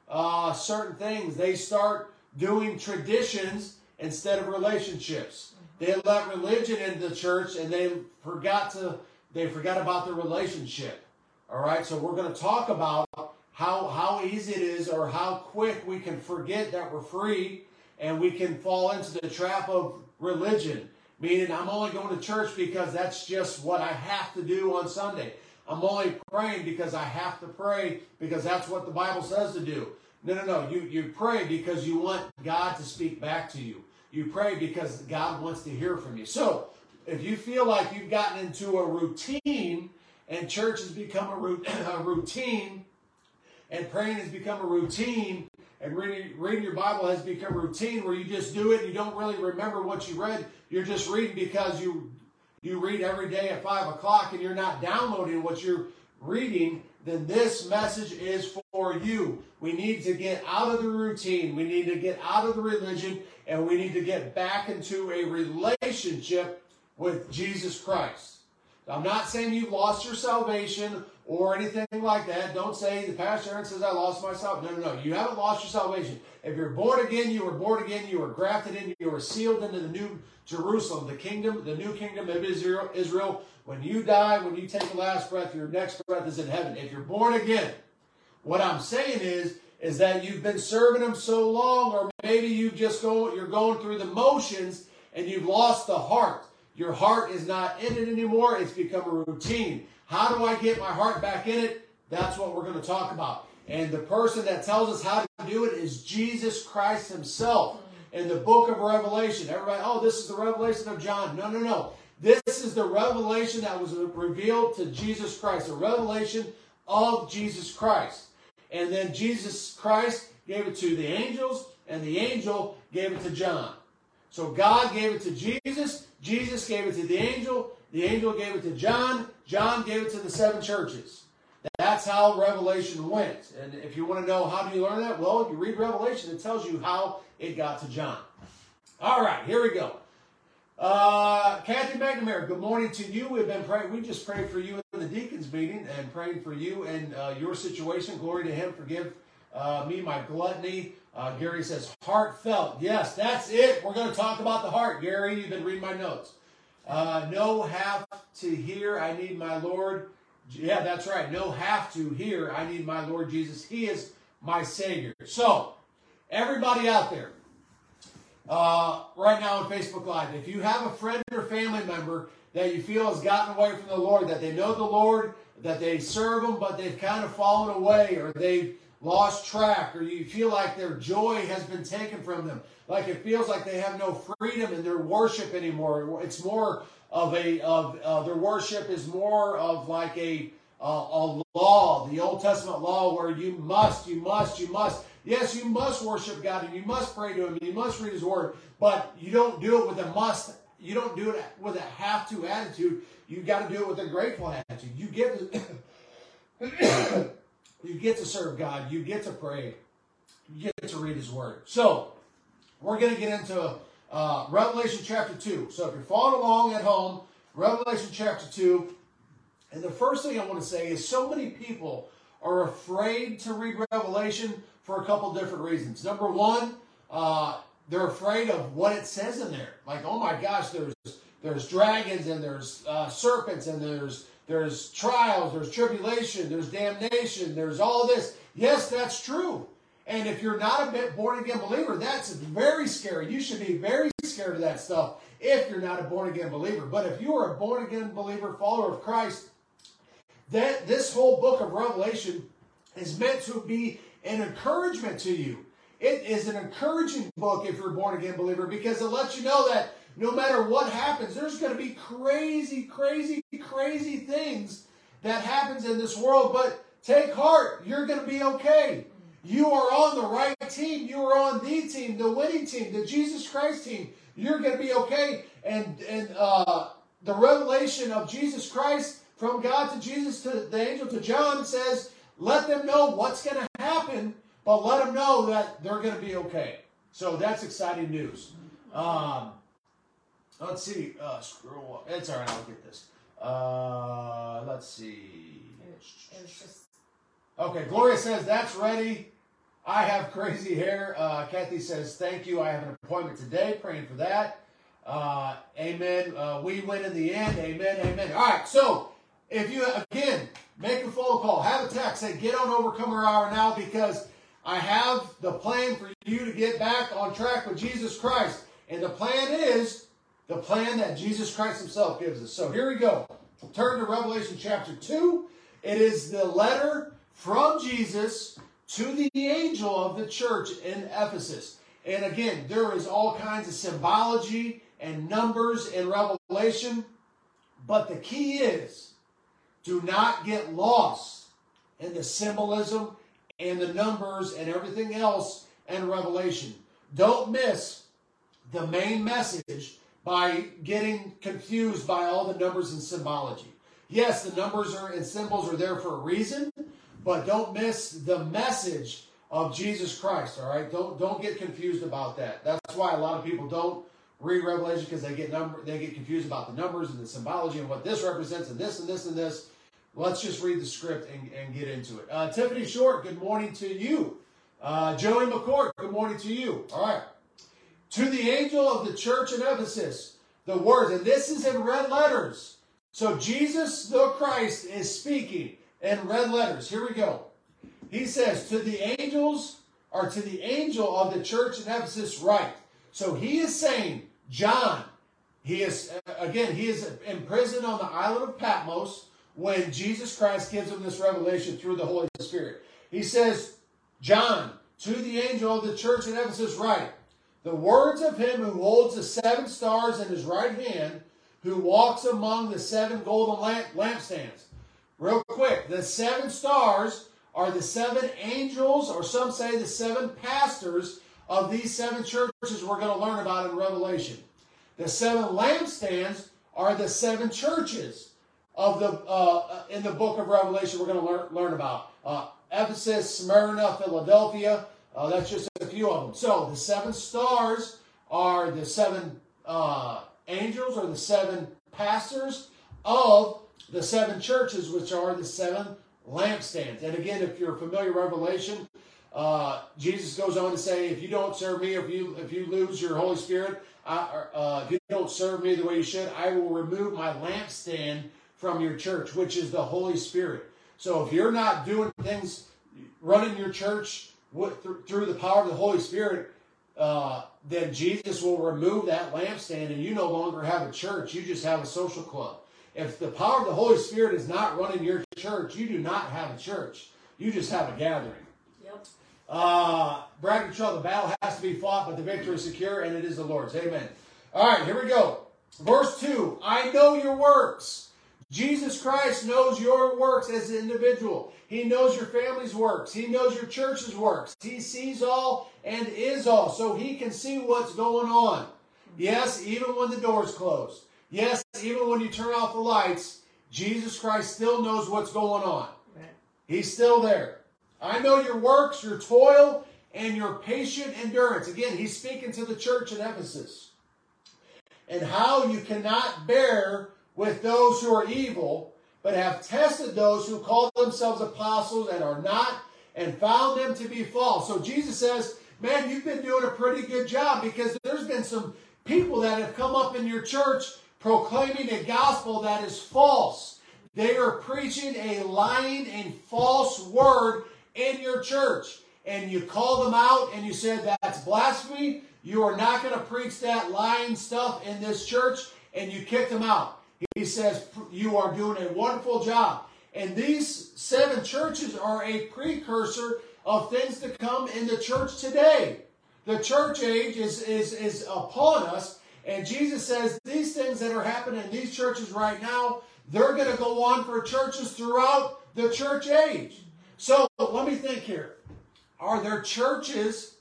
uh, certain things. They start doing traditions instead of relationships. They let religion into the church and they forgot to they forgot about the relationship. All right, so we're going to talk about how how easy it is or how quick we can forget that we're free and we can fall into the trap of religion. Meaning, I'm only going to church because that's just what I have to do on Sunday. I'm only praying because I have to pray because that's what the Bible says to do. No, no, no. You, you pray because you want God to speak back to you. You pray because God wants to hear from you. So, if you feel like you've gotten into a routine and church has become a, a routine and praying has become a routine and reading, reading your Bible has become routine where you just do it you don't really remember what you read. You're just reading because you you read every day at five o'clock and you're not downloading what you're reading, then this message is for you. We need to get out of the routine. We need to get out of the religion and we need to get back into a relationship with Jesus Christ. I'm not saying you've lost your salvation or anything like that. Don't say the pastor Aaron says I lost my salvation. No, no, no. You haven't lost your salvation. If you're born again, you were born again. You were grafted in. You were sealed into the new Jerusalem, the kingdom, the new kingdom of Israel. Israel. When you die, when you take the last breath, your next breath is in heaven. If you're born again, what I'm saying is, is that you've been serving Him so long, or maybe you just go, you're going through the motions and you've lost the heart. Your heart is not in it anymore. It's become a routine. How do I get my heart back in it? That's what we're going to talk about. And the person that tells us how to do it is Jesus Christ Himself in the book of Revelation. Everybody, oh, this is the revelation of John. No, no, no. This is the revelation that was revealed to Jesus Christ, the revelation of Jesus Christ. And then Jesus Christ gave it to the angels, and the angel gave it to John. So God gave it to Jesus, Jesus gave it to the angel, the angel gave it to John, John gave it to the seven churches. That's how Revelation went. And if you want to know how do you learn that, well, you read Revelation, it tells you how it got to John. All right, here we go. Uh, Kathy McNamara, good morning to you. We've been praying. We just prayed for you in the deacons meeting and praying for you and uh, your situation. Glory to Him. Forgive uh, me my gluttony. Uh, Gary says heartfelt. Yes, that's it. We're going to talk about the heart. Gary, you've been reading my notes. Uh, no have to hear. I need my Lord. Yeah, that's right. No have to hear. I need my Lord Jesus. He is my Savior. So, everybody out there, uh, right now on Facebook Live. If you have a friend or family member that you feel has gotten away from the Lord, that they know the Lord, that they serve Him, but they've kind of fallen away or they've lost track, or you feel like their joy has been taken from them, like it feels like they have no freedom in their worship anymore. It's more of a of uh, their worship is more of like a uh, a law, the Old Testament law, where you must, you must, you must. Yes, you must worship God and you must pray to Him, and you must read His Word, but you don't do it with a must. You don't do it with a have to attitude. You got to do it with a grateful attitude. You get you get to serve God. You get to pray. You get to read His Word. So we're going to get into uh, Revelation chapter two. So if you're following along at home, Revelation chapter two. And the first thing I want to say is so many people are afraid to read Revelation for a couple different reasons. Number one, uh, they're afraid of what it says in there. Like, oh my gosh, there's there's dragons and there's uh, serpents and there's there's trials, there's tribulation, there's damnation, there's all this. Yes, that's true. And if you're not a born again believer, that's very scary. You should be very scared of that stuff if you're not a born again believer. But if you are a born again believer, follower of Christ, that this whole book of Revelation is meant to be an encouragement to you. It is an encouraging book if you're a born again believer because it lets you know that no matter what happens, there's going to be crazy, crazy, crazy things that happens in this world. But take heart, you're going to be okay. You are on the right team. You are on the team, the winning team, the Jesus Christ team. You're going to be okay. And and uh, the revelation of Jesus Christ from God to Jesus to the angel to John says, let them know what's going to happen, but let them know that they're going to be okay. So that's exciting news. Um, let's see. Uh, scroll up. It's all right. I'll get this. Uh, let's see. It was just Okay, Gloria says that's ready. I have crazy hair. Uh, Kathy says thank you. I have an appointment today. Praying for that. Uh, amen. Uh, we win in the end. Amen. Amen. All right. So if you again make a phone call, have a text, say get on Overcomer Hour now because I have the plan for you to get back on track with Jesus Christ. And the plan is the plan that Jesus Christ Himself gives us. So here we go. Turn to Revelation chapter 2. It is the letter from Jesus to the angel of the church in Ephesus. And again, there is all kinds of symbology and numbers in Revelation. But the key is do not get lost in the symbolism and the numbers and everything else in Revelation. Don't miss the main message by getting confused by all the numbers and symbology. Yes, the numbers are and symbols are there for a reason, but don't miss the message of Jesus Christ. All right, don't don't get confused about that. That's why a lot of people don't read Revelation because they get number they get confused about the numbers and the symbology and what this represents and this and this and this. Let's just read the script and, and get into it. Uh, Tiffany Short, good morning to you. Uh, Joey McCourt, good morning to you. All right. To the angel of the church in Ephesus, the words, and this is in red letters. So Jesus the Christ is speaking in red letters. Here we go. He says, To the angels, or to the angel of the church in Ephesus, write. So he is saying, John, he is, uh, again, he is imprisoned on the island of Patmos when Jesus Christ gives him this revelation through the Holy Spirit. He says, John, to the angel of the church in Ephesus, write, The words of him who holds the seven stars in his right hand, who walks among the seven golden lamp- lampstands. Real quick, the seven stars are the seven angels, or some say the seven pastors of these seven churches we're going to learn about in Revelation. The seven lampstands are the seven churches of the uh, in the book of Revelation we're going to learn, learn about. Uh, Ephesus, Smyrna, Philadelphia. Uh, that's just a few of them. So the seven stars are the seven uh, angels or the seven pastors of the seven churches, which are the seven lampstands. And again, if you're familiar Revelation, uh, Jesus goes on to say, if you don't serve me, if you if you lose your Holy Spirit, I, uh, if you don't serve me the way you should, I will remove my lampstand from your church, which is the Holy Spirit. So if you're not doing things, running your church with, through the power of the Holy Spirit, uh, then Jesus will remove that lampstand and you no longer have a church. You just have a social club. If the power of the Holy Spirit is not running your church, you do not have a church. You just have a gathering. Yep. Uh, Brad Control, the battle has to be fought, but the victory is secure, and it is the Lord's. Amen. All right, here we go. Verse 2 I know your works. Jesus Christ knows your works as an individual. He knows your family's works. He knows your church's works. He sees all and is all, so he can see what's going on. Yes, even when the door's closed. Yes, even when you turn off the lights, Jesus Christ still knows what's going on. He's still there. I know your works, your toil, and your patient endurance. Again, he's speaking to the church in Ephesus. And how you cannot bear with those who are evil, but have tested those who call themselves apostles and are not, and found them to be false. So Jesus says, Man, you've been doing a pretty good job because there's been some people that have come up in your church proclaiming a gospel that is false. They are preaching a lying and false word in your church. And you call them out and you said that's blasphemy. You are not going to preach that lying stuff in this church. And you kicked them out. He says, You are doing a wonderful job. And these seven churches are a precursor of things to come in the church today. The church age is, is, is upon us. And Jesus says these things that are happening in these churches right now, they're going to go on for churches throughout the church age. So let me think here. Are there churches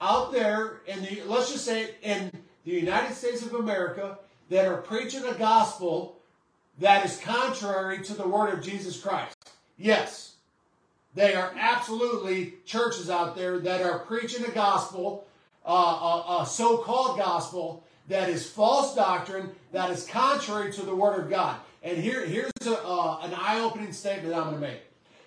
out there in the, let's just say in the United States of America that are preaching a gospel that is contrary to the word of Jesus Christ? Yes. They are absolutely churches out there that are preaching a gospel, uh, a, a so called gospel, that is false doctrine, that is contrary to the Word of God. And here, here's a, uh, an eye opening statement I'm going to make.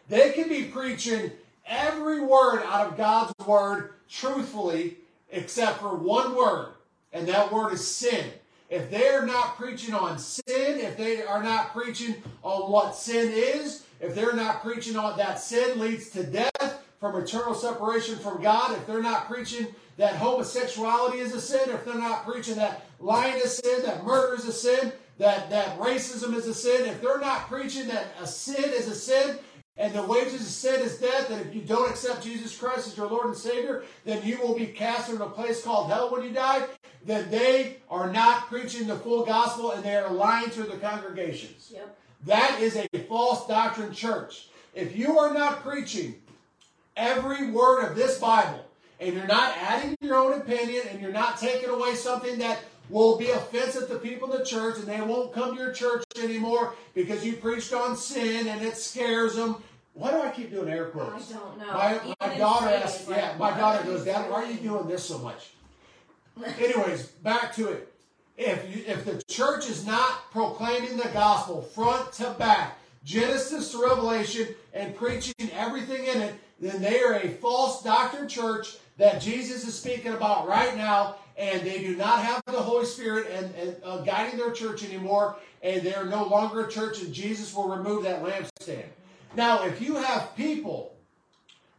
They can be preaching every word out of God's Word truthfully, except for one word, and that word is sin. If they are not preaching on sin, if they are not preaching on what sin is, if they're not preaching on that sin leads to death from eternal separation from God, if they're not preaching that homosexuality is a sin, if they're not preaching that lying is sin, that murder is a sin, that, that racism is a sin, if they're not preaching that a sin is a sin, and the wages of sin is death, and if you don't accept Jesus Christ as your Lord and Savior, then you will be cast into a place called hell when you die. Then they are not preaching the full gospel and they are lying to the congregations. Yep. That is a false doctrine church. If you are not preaching every word of this Bible and you're not adding your own opinion and you're not taking away something that will be offensive to people in the church and they won't come to your church anymore because you preached on sin and it scares them. Why do I keep doing air quotes? I don't know. My, my daughter asks, like, yeah, my daughter goes, Dad, why are you doing?" doing this so much? Anyways, back to it. If you, if the church is not proclaiming the gospel front to back, Genesis to Revelation, and preaching everything in it, then they are a false doctrine church that Jesus is speaking about right now, and they do not have the Holy Spirit and, and uh, guiding their church anymore, and they are no longer a church, and Jesus will remove that lampstand. Now, if you have people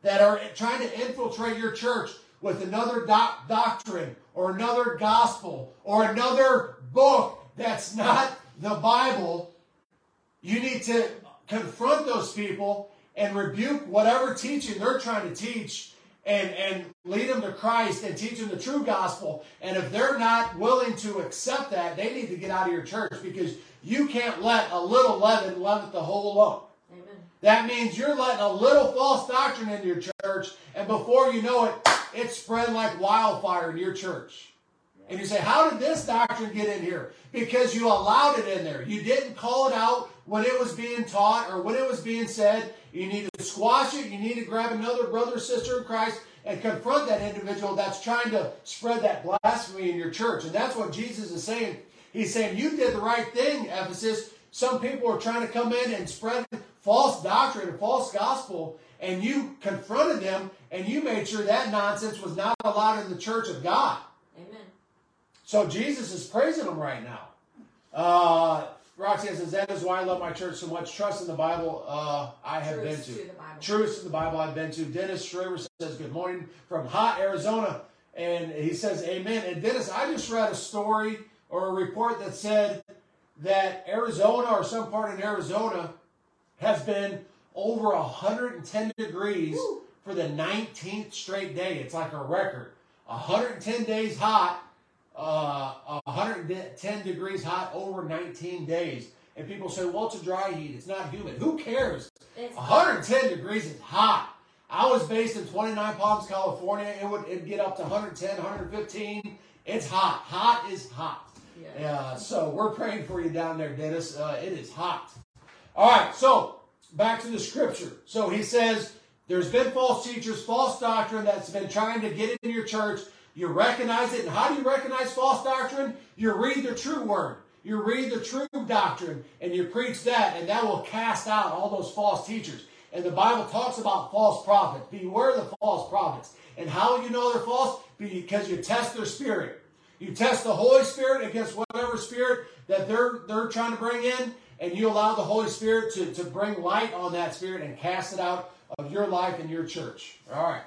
that are trying to infiltrate your church with another doc- doctrine or another gospel or another book that's not the Bible, you need to confront those people and rebuke whatever teaching they're trying to teach and, and lead them to Christ and teach them the true gospel. And if they're not willing to accept that, they need to get out of your church because you can't let a little leaven leaven the whole lump. That means you're letting a little false doctrine into your church, and before you know it, it's spread like wildfire in your church. And you say, How did this doctrine get in here? Because you allowed it in there. You didn't call it out when it was being taught or when it was being said. You need to squash it. You need to grab another brother or sister in Christ and confront that individual that's trying to spread that blasphemy in your church. And that's what Jesus is saying. He's saying, You did the right thing, Ephesus. Some people are trying to come in and spread false doctrine and false gospel, and you confronted them and you made sure that nonsense was not allowed in the church of God. Amen. So Jesus is praising them right now. Uh, Roxy says, That is why I love my church so much. Trust in the Bible uh, I have been to. to the Bible. Truths in the Bible I've been to. Dennis Schreiber says, Good morning from hot Arizona. And he says, Amen. And Dennis, I just read a story or a report that said that Arizona or some part in Arizona has been over 110 degrees for the 19th straight day. It's like a record. 110 days hot, uh, 110 degrees hot over 19 days. And people say, well, it's a dry heat. It's not humid. Who cares? It's 110 degrees is hot. I was based in 29 Palms, California. It would it'd get up to 110, 115. It's hot. Hot is hot. Yeah. Uh, so we're praying for you down there, Dennis. Uh, it is hot. All right, so back to the scripture. So he says there's been false teachers, false doctrine that's been trying to get in your church. You recognize it. And how do you recognize false doctrine? You read the true word. You read the true doctrine and you preach that, and that will cast out all those false teachers. And the Bible talks about false prophets. Beware the false prophets. And how you know they're false? Because you test their spirit. You test the Holy Spirit against whatever spirit that they're they're trying to bring in, and you allow the Holy Spirit to, to bring light on that spirit and cast it out of your life and your church. All right.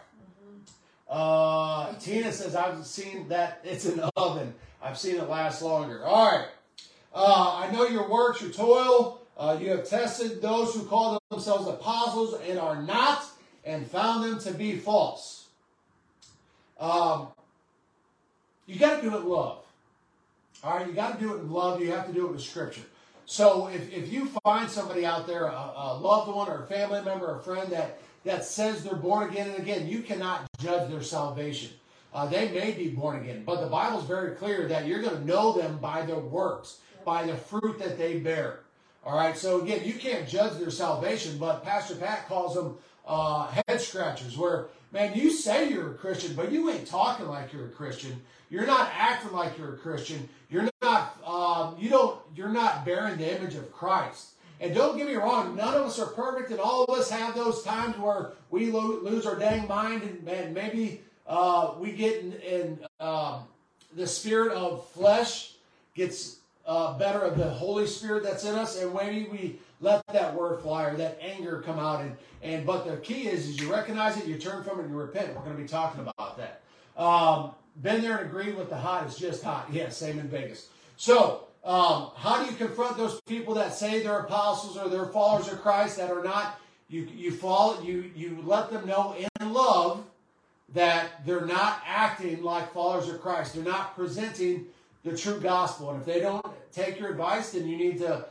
Uh, Tina says, I've seen that it's an oven. I've seen it last longer. All right. Uh, I know your works, your toil. Uh, you have tested those who call themselves apostles and are not, and found them to be false. Um, you got to do it in love. All right, you got to do it in love. You have to do it with Scripture. So if, if you find somebody out there, a, a loved one or a family member or a friend that, that says they're born again and again, you cannot judge their salvation. Uh, they may be born again, but the Bible's very clear that you're going to know them by their works, by the fruit that they bear. All right, so again, you can't judge their salvation, but Pastor Pat calls them uh, head scratchers, where, man, you say you're a Christian, but you ain't talking like you're a Christian. You're not acting like you're a Christian. You're not, um, you don't, you're not bearing the image of Christ. And don't get me wrong, none of us are perfect, and all of us have those times where we lo- lose our dang mind, and, and maybe uh, we get in, in um, the spirit of flesh gets uh, better of the Holy Spirit that's in us, and maybe we let that word fly or that anger come out. And, and but the key is, is you recognize it, you turn from it, and you repent. We're going to be talking about that. Um, been there and agreed with the hot is just hot. Yeah, same in Vegas. So, um, how do you confront those people that say they're apostles or they're followers of Christ that are not? You you follow you you let them know in love that they're not acting like followers of Christ. They're not presenting the true gospel. And if they don't take your advice, then you need to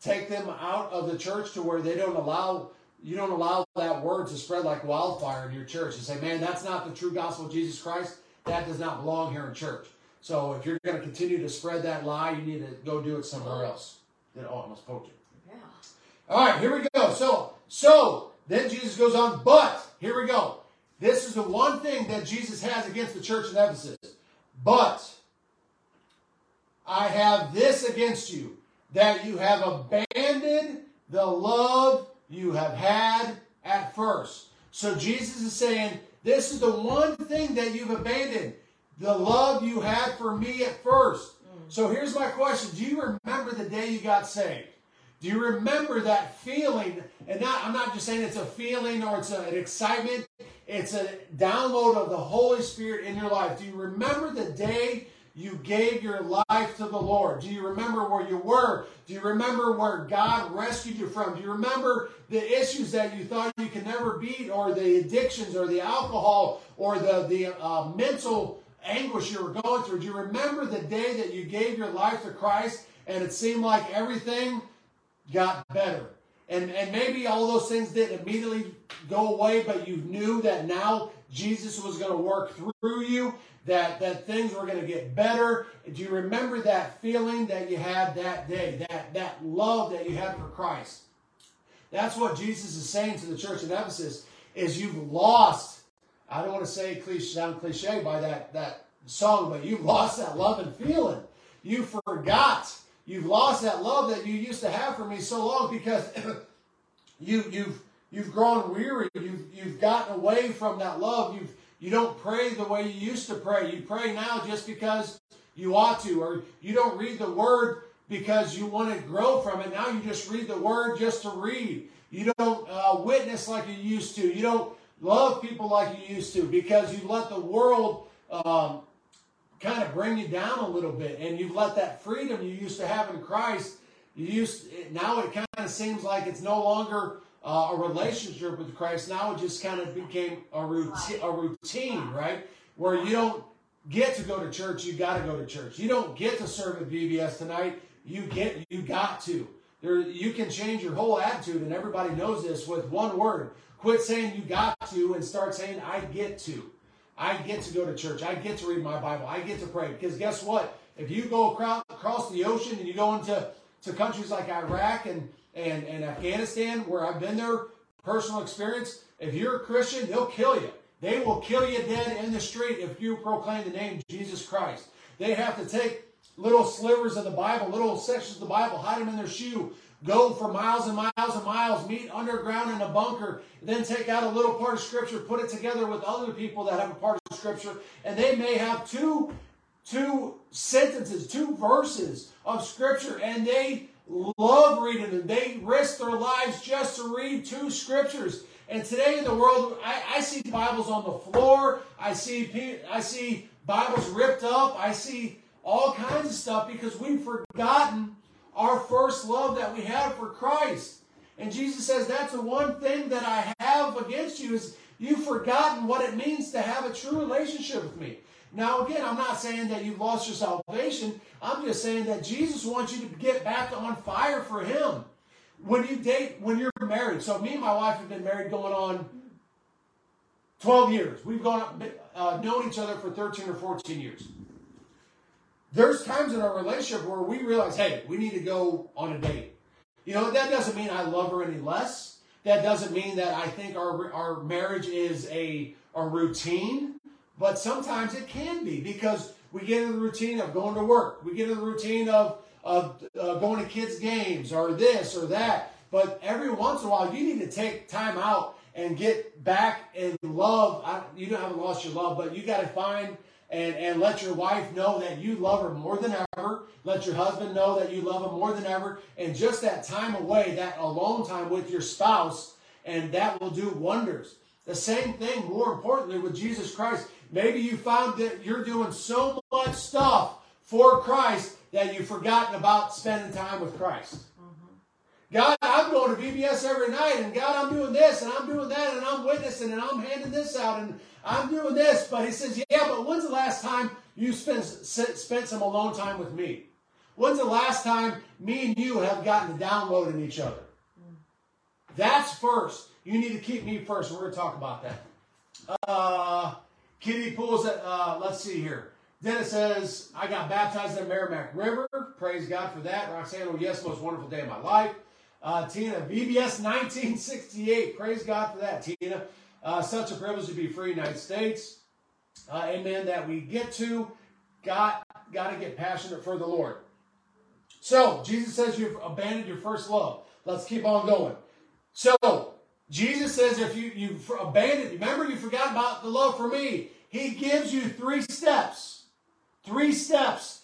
take them out of the church to where they don't allow you don't allow that word to spread like wildfire in your church and say, man, that's not the true gospel of Jesus Christ. That does not belong here in church. So if you're going to continue to spread that lie, you need to go do it somewhere else. Oh, almost poked you. Yeah. All right, here we go. So, so then Jesus goes on, but here we go. This is the one thing that Jesus has against the church in Ephesus. But I have this against you, that you have abandoned the love you have had at first. So Jesus is saying, this is the one thing that you've abandoned, the love you had for me at first. Mm. So here's my question. Do you remember the day you got saved? Do you remember that feeling? And not, I'm not just saying it's a feeling or it's a, an excitement. It's a download of the Holy Spirit in your life. Do you remember the day you gave your life to the Lord? Do you remember where you were? Do you remember where God rescued you from? Do you remember the issues that you thought you could never beat, or the addictions, or the alcohol, or the the uh, mental anguish you were going through? Do you remember the day that you gave your life to Christ and it seemed like everything got better? And, and maybe all those things didn't immediately go away, but you knew that now Jesus was going to work through you, that, that things were going to get better. Do you remember that feeling that you had that day, that, that love that you had for Christ? That's what Jesus is saying to the church in Ephesus, is you've lost, I don't want to say cliche, sound cliche by that, that song, but you've lost that love and feeling. You forgot. You've lost that love that you used to have for me so long because you, you've, you've grown weary. You've, you've gotten away from that love. You've, you don't pray the way you used to pray. You pray now just because you ought to, or you don't read the word because you want to grow from it. Now you just read the word just to read. You don't uh, witness like you used to. You don't love people like you used to because you let the world um, kind of bring you down a little bit, and you've let that freedom you used to have in Christ. You used now it kind of seems like it's no longer uh, a relationship with Christ. Now it just kind of became a routine, a routine, right? Where you don't get to go to church, you got to go to church. You don't get to serve at VBS tonight, you get, you got to. There, you can change your whole attitude, and everybody knows this with one word. Quit saying you got to and start saying I get to. I get to go to church. I get to read my Bible. I get to pray. Because guess what? If you go across the ocean and you go into to countries like Iraq and, and, and Afghanistan, where I've been there, personal experience, if you're a Christian, they'll kill you. They will kill you dead in the street if you proclaim the name Jesus Christ. They have to take little slivers of the Bible, little sections of the Bible, hide them in their shoe, go for miles and miles and miles, meet underground in a bunker, then take out a little part of Scripture, put it together with other people that have a part of Scripture, and they may have two, two sentences, two verses of Scripture, and they love reading them. They risk their lives just to read two Scriptures. And today in the world, I, I see Bibles on the floor. I see I see Bibles ripped up. I see all kinds of stuff because we've forgotten our first love that we had for Christ. And Jesus says, That's the one thing that I have against you is you've forgotten what it means to have a true relationship with me. Now, again, I'm not saying that you've lost your salvation. I'm just saying that Jesus wants you to get back on fire for Him. When you date, when you're married, so me and my wife have been married going on 12 years. We've gone, uh, known each other for 13 or 14 years there's times in our relationship where we realize, hey, we need to go on a date. You know, that doesn't mean I love her any less. That doesn't mean that I think our, our marriage is a, a routine, but sometimes it can be because we get in the routine of going to work. We get in the routine of, of uh, going to kids' games or this or that. But every once in a while, you need to take time out and get back in love. I, you don't haven't lost your love, but you got to find and, and let your wife know that you love her more than ever. Let your husband know that you love him more than ever. And just that time away, that alone time with your spouse, and that will do wonders. The same thing, more importantly, with Jesus Christ. Maybe you found that you're doing so much stuff for Christ that you've forgotten about spending time with Christ. God, I'm going to VBS every night, and God, I'm doing this, and I'm doing that, and I'm witnessing, and I'm handing this out, and I'm doing this. But he says, yeah, but when's the last time you spent, spent some alone time with me? When's the last time me and you have gotten to downloading each other? That's first. You need to keep me first. We're going to talk about that. Uh, Kitty pulls it. Uh, let's see here. Dennis says, I got baptized in the Merrimack River. Praise God for that. Roxanne, oh, yes, most wonderful day of my life. Uh, Tina, VBS 1968. Praise God for that, Tina. Uh, such a privilege to be free United States. Uh, amen. That we get to. Got, got to get passionate for the Lord. So, Jesus says you've abandoned your first love. Let's keep on going. So, Jesus says if you, you've abandoned, remember you forgot about the love for me. He gives you three steps. Three steps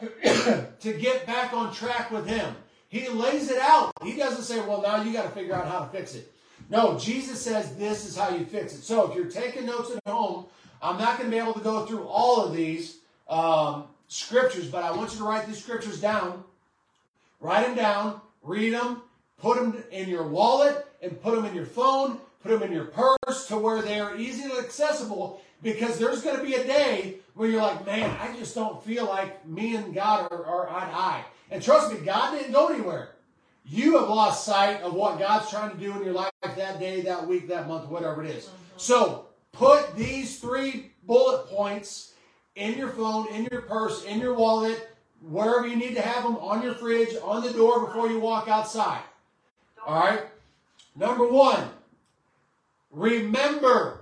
to get back on track with Him. He lays it out. He doesn't say, well, now you got to figure out how to fix it. No, Jesus says this is how you fix it. So if you're taking notes at home, I'm not going to be able to go through all of these um, scriptures, but I want you to write these scriptures down. Write them down, read them, put them in your wallet, and put them in your phone, put them in your purse to where they are easily accessible because there's going to be a day where you're like, man, I just don't feel like me and God are, are eye to eye. And trust me, God didn't go anywhere. You have lost sight of what God's trying to do in your life that day, that week, that month, whatever it is. Mm-hmm. So put these three bullet points in your phone, in your purse, in your wallet, wherever you need to have them, on your fridge, on the door before you walk outside. All right? Number one, remember.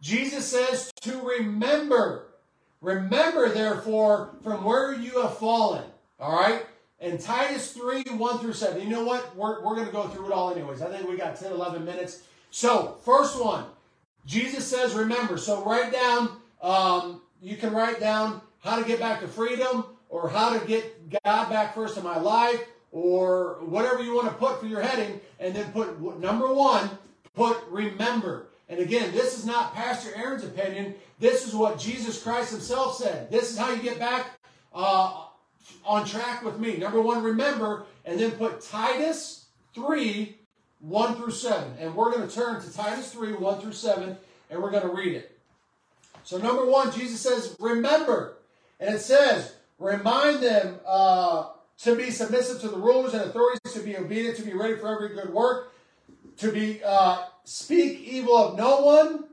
Jesus says to remember. Remember, therefore, from where you have fallen. All right? And Titus 3, 1 through 7. You know what? We're, we're going to go through it all anyways. I think we got 10, 11 minutes. So, first one, Jesus says, remember. So, write down, um, you can write down how to get back to freedom or how to get God back first in my life or whatever you want to put for your heading, and then put number one, put remember. And again, this is not Pastor Aaron's opinion. This is what Jesus Christ himself said. This is how you get back uh, on track with me. Number one, remember, and then put Titus 3, 1 through 7. And we're going to turn to Titus 3, 1 through 7, and we're going to read it. So, number one, Jesus says, remember. And it says, remind them uh, to be submissive to the rulers and authorities, to be obedient, to be ready for every good work, to be uh, speak evil of no one,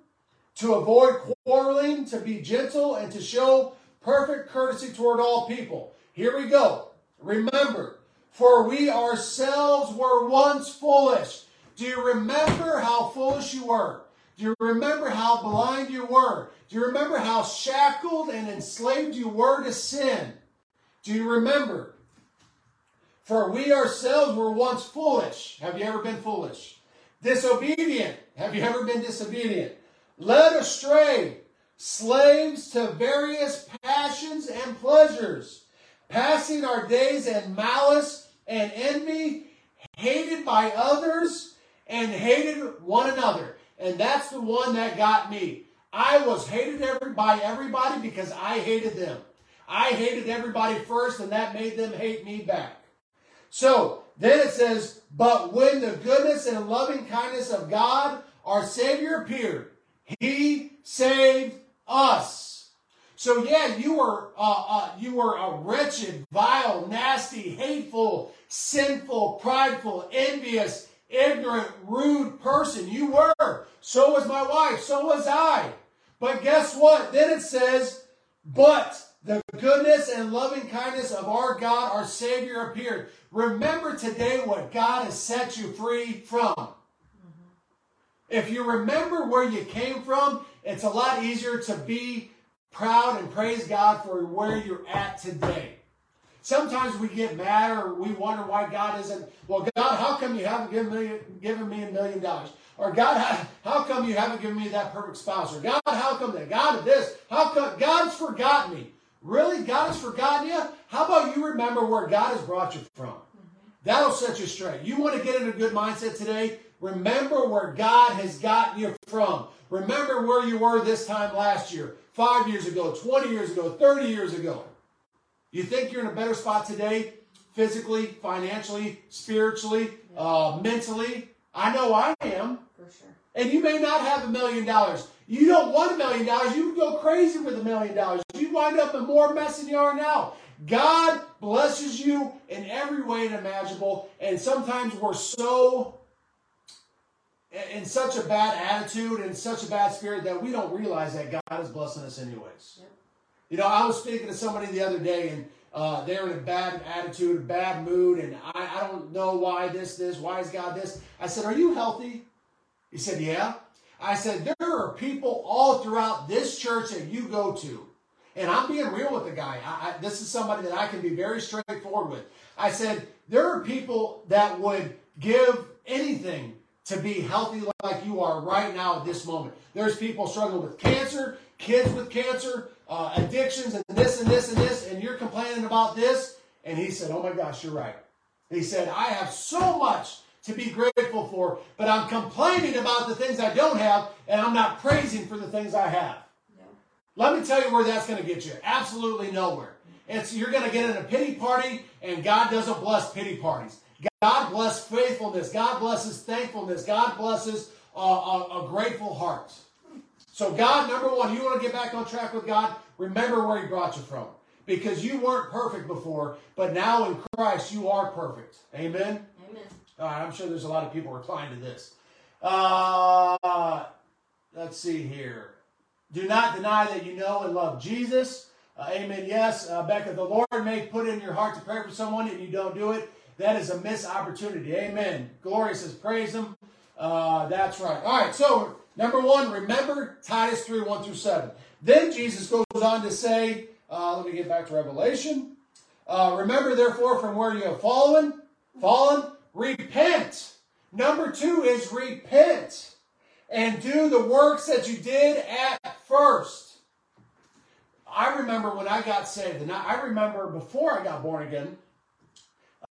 to avoid quarreling, to be gentle, and to show perfect courtesy toward all people. Here we go. Remember, for we ourselves were once foolish. Do you remember how foolish you were? Do you remember how blind you were? Do you remember how shackled and enslaved you were to sin? Do you remember? For we ourselves were once foolish. Have you ever been foolish? Disobedient. Have you ever been disobedient? Led astray. Slaves to various passions and pleasures. Passing our days in malice and envy. Hated by others and hated one another. And that's the one that got me. I was hated by everybody because I hated them. I hated everybody first, and that made them hate me back. So then it says, But when the goodness and loving kindness of God, our Savior, appeared, He saved us. So yeah, you were uh, uh, you were a wretched, vile, nasty, hateful, sinful, prideful, envious, ignorant, rude person. You were. So was my wife. So was I. But guess what? Then it says, but the goodness and loving kindness of our God, our Savior, appeared. Remember today what God has set you free from. If you remember where you came from, it's a lot easier to be proud and praise God for where you're at today. Sometimes we get mad or we wonder why God isn't, well, God, how come you haven't given me, given me a million dollars? Or God, how, how come you haven't given me that perfect spouse? Or God, how come that? God, this, how come God's forgotten me? Really? God has forgotten you? How about you remember where God has brought you from? Mm-hmm. That'll set you straight. You want to get in a good mindset today? Remember where God has gotten you from. Remember where you were this time last year, five years ago, 20 years ago, 30 years ago. You think you're in a better spot today? physically, financially, spiritually, uh, mentally. I know I am. For sure. And you may not have a million dollars. You don't want a million dollars. You would go crazy with a million dollars. You wind up in more mess than you are now. God blesses you in every way imaginable. And sometimes we're so in such a bad attitude and such a bad spirit that we don't realize that God is blessing us anyways. Yep. You know, I was speaking to somebody the other day and uh, they're in a bad attitude, a bad mood, and I, I don't know why this, this, why is God this? I said, Are you healthy? He said, Yeah. I said, There are people all throughout this church that you go to. And I'm being real with the guy. I, I, this is somebody that I can be very straightforward with. I said, There are people that would give anything to be healthy like you are right now at this moment. There's people struggling with cancer, kids with cancer, uh, addictions, and this and this and this, and you're complaining about this. And he said, Oh my gosh, you're right. He said, I have so much to be grateful for, but I'm complaining about the things I don't have, and I'm not praising for the things I have. Let me tell you where that's going to get you. Absolutely nowhere. It's you're going to get in a pity party, and God doesn't bless pity parties. God bless faithfulness. God blesses thankfulness. God blesses a, a, a grateful heart. So, God, number one, you want to get back on track with God? Remember where He brought you from. Because you weren't perfect before, but now in Christ you are perfect. Amen? Right, I'm sure there's a lot of people replying to this. Uh, let's see here. Do not deny that you know and love Jesus. Uh, amen. Yes, uh, Becca, the Lord may put in your heart to pray for someone and you don't do it. That is a missed opportunity. Amen. Gloria says, praise him. Uh, that's right. All right, so number one, remember Titus 3 1 through 7. Then Jesus goes on to say, uh, let me get back to Revelation. Uh, remember, therefore, from where you have fallen, fallen, repent. Number two is repent and do the works that you did at first. I remember when I got saved, and I remember before I got born again,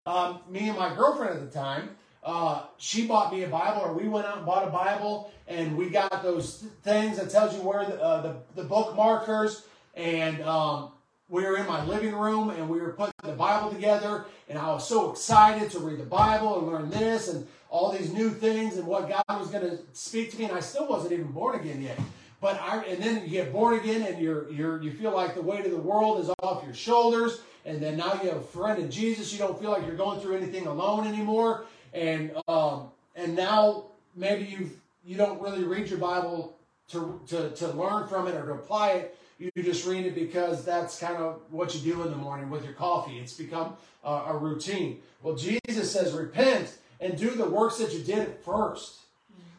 um, me and my girlfriend at the time, uh, she bought me a Bible, or we went out and bought a Bible, and we got those things that tells you where the, uh, the, the book markers, and um, we were in my living room, and we were putting the Bible together, and I was so excited to read the Bible and learn this and all these new things and what God was going to speak to me, and I still wasn't even born again yet. But I, and then you get born again, and you're you're you feel like the weight of the world is off your shoulders, and then now you have a friend in Jesus. You don't feel like you're going through anything alone anymore, and um, and now maybe you've, you don't really read your Bible to, to to learn from it or to apply it. You just read it because that's kind of what you do in the morning with your coffee. It's become a, a routine. Well, Jesus says, repent and do the works that you did at first.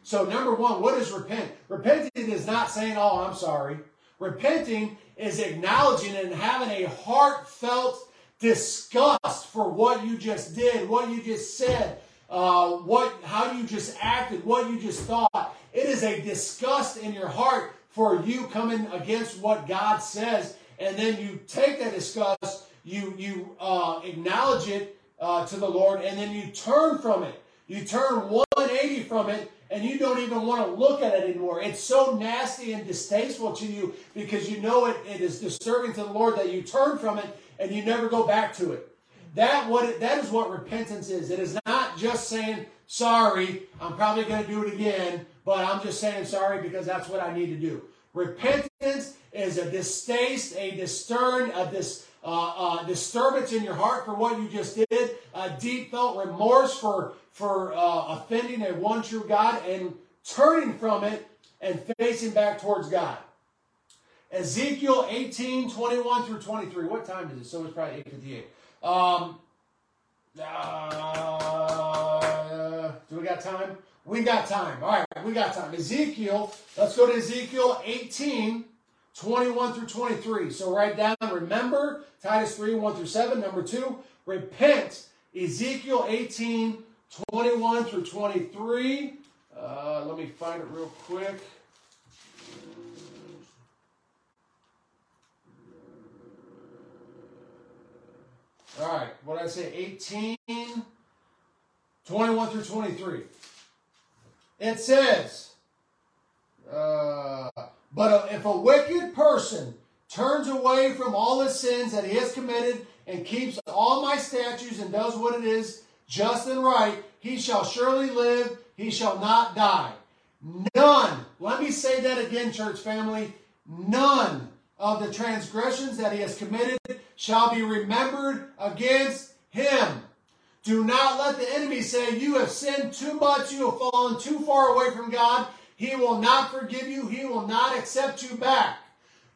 So, number one, what is repent? Repenting is not saying, oh, I'm sorry. Repenting is acknowledging and having a heartfelt disgust for what you just did, what you just said, uh, what, how you just acted, what you just thought. It is a disgust in your heart for you coming against what God says, and then you take that disgust, you you uh, acknowledge it uh, to the Lord, and then you turn from it. You turn 180 from it, and you don't even want to look at it anymore. It's so nasty and distasteful to you because you know it, it is disturbing to the Lord that you turn from it and you never go back to it. That what it, that is what repentance is. It is not just saying sorry. I'm probably going to do it again, but I'm just saying sorry because that's what I need to do. Repentance is a distaste, a discern, a dis, uh, uh, disturbance in your heart for what you just did, a deep felt remorse for for uh, offending a one true God, and turning from it and facing back towards God. Ezekiel 18, 21 through 23. What time is it? So it's probably 8.58. Um, uh, do we got time? We got time. All right, we got time. Ezekiel, let's go to Ezekiel 18, 21 through 23. So write down, remember, Titus 3, 1 through 7. Number two, repent. Ezekiel 18, 21 through 23. Uh, let me find it real quick. All right, what did I say? 18, 21 through 23. It says, uh, but if a wicked person turns away from all his sins that he has committed and keeps all my statutes and does what it is just and right, he shall surely live, he shall not die. None, let me say that again, church family, none of the transgressions that he has committed shall be remembered against him. Do not let the enemy say, You have sinned too much, you have fallen too far away from God. He will not forgive you, He will not accept you back.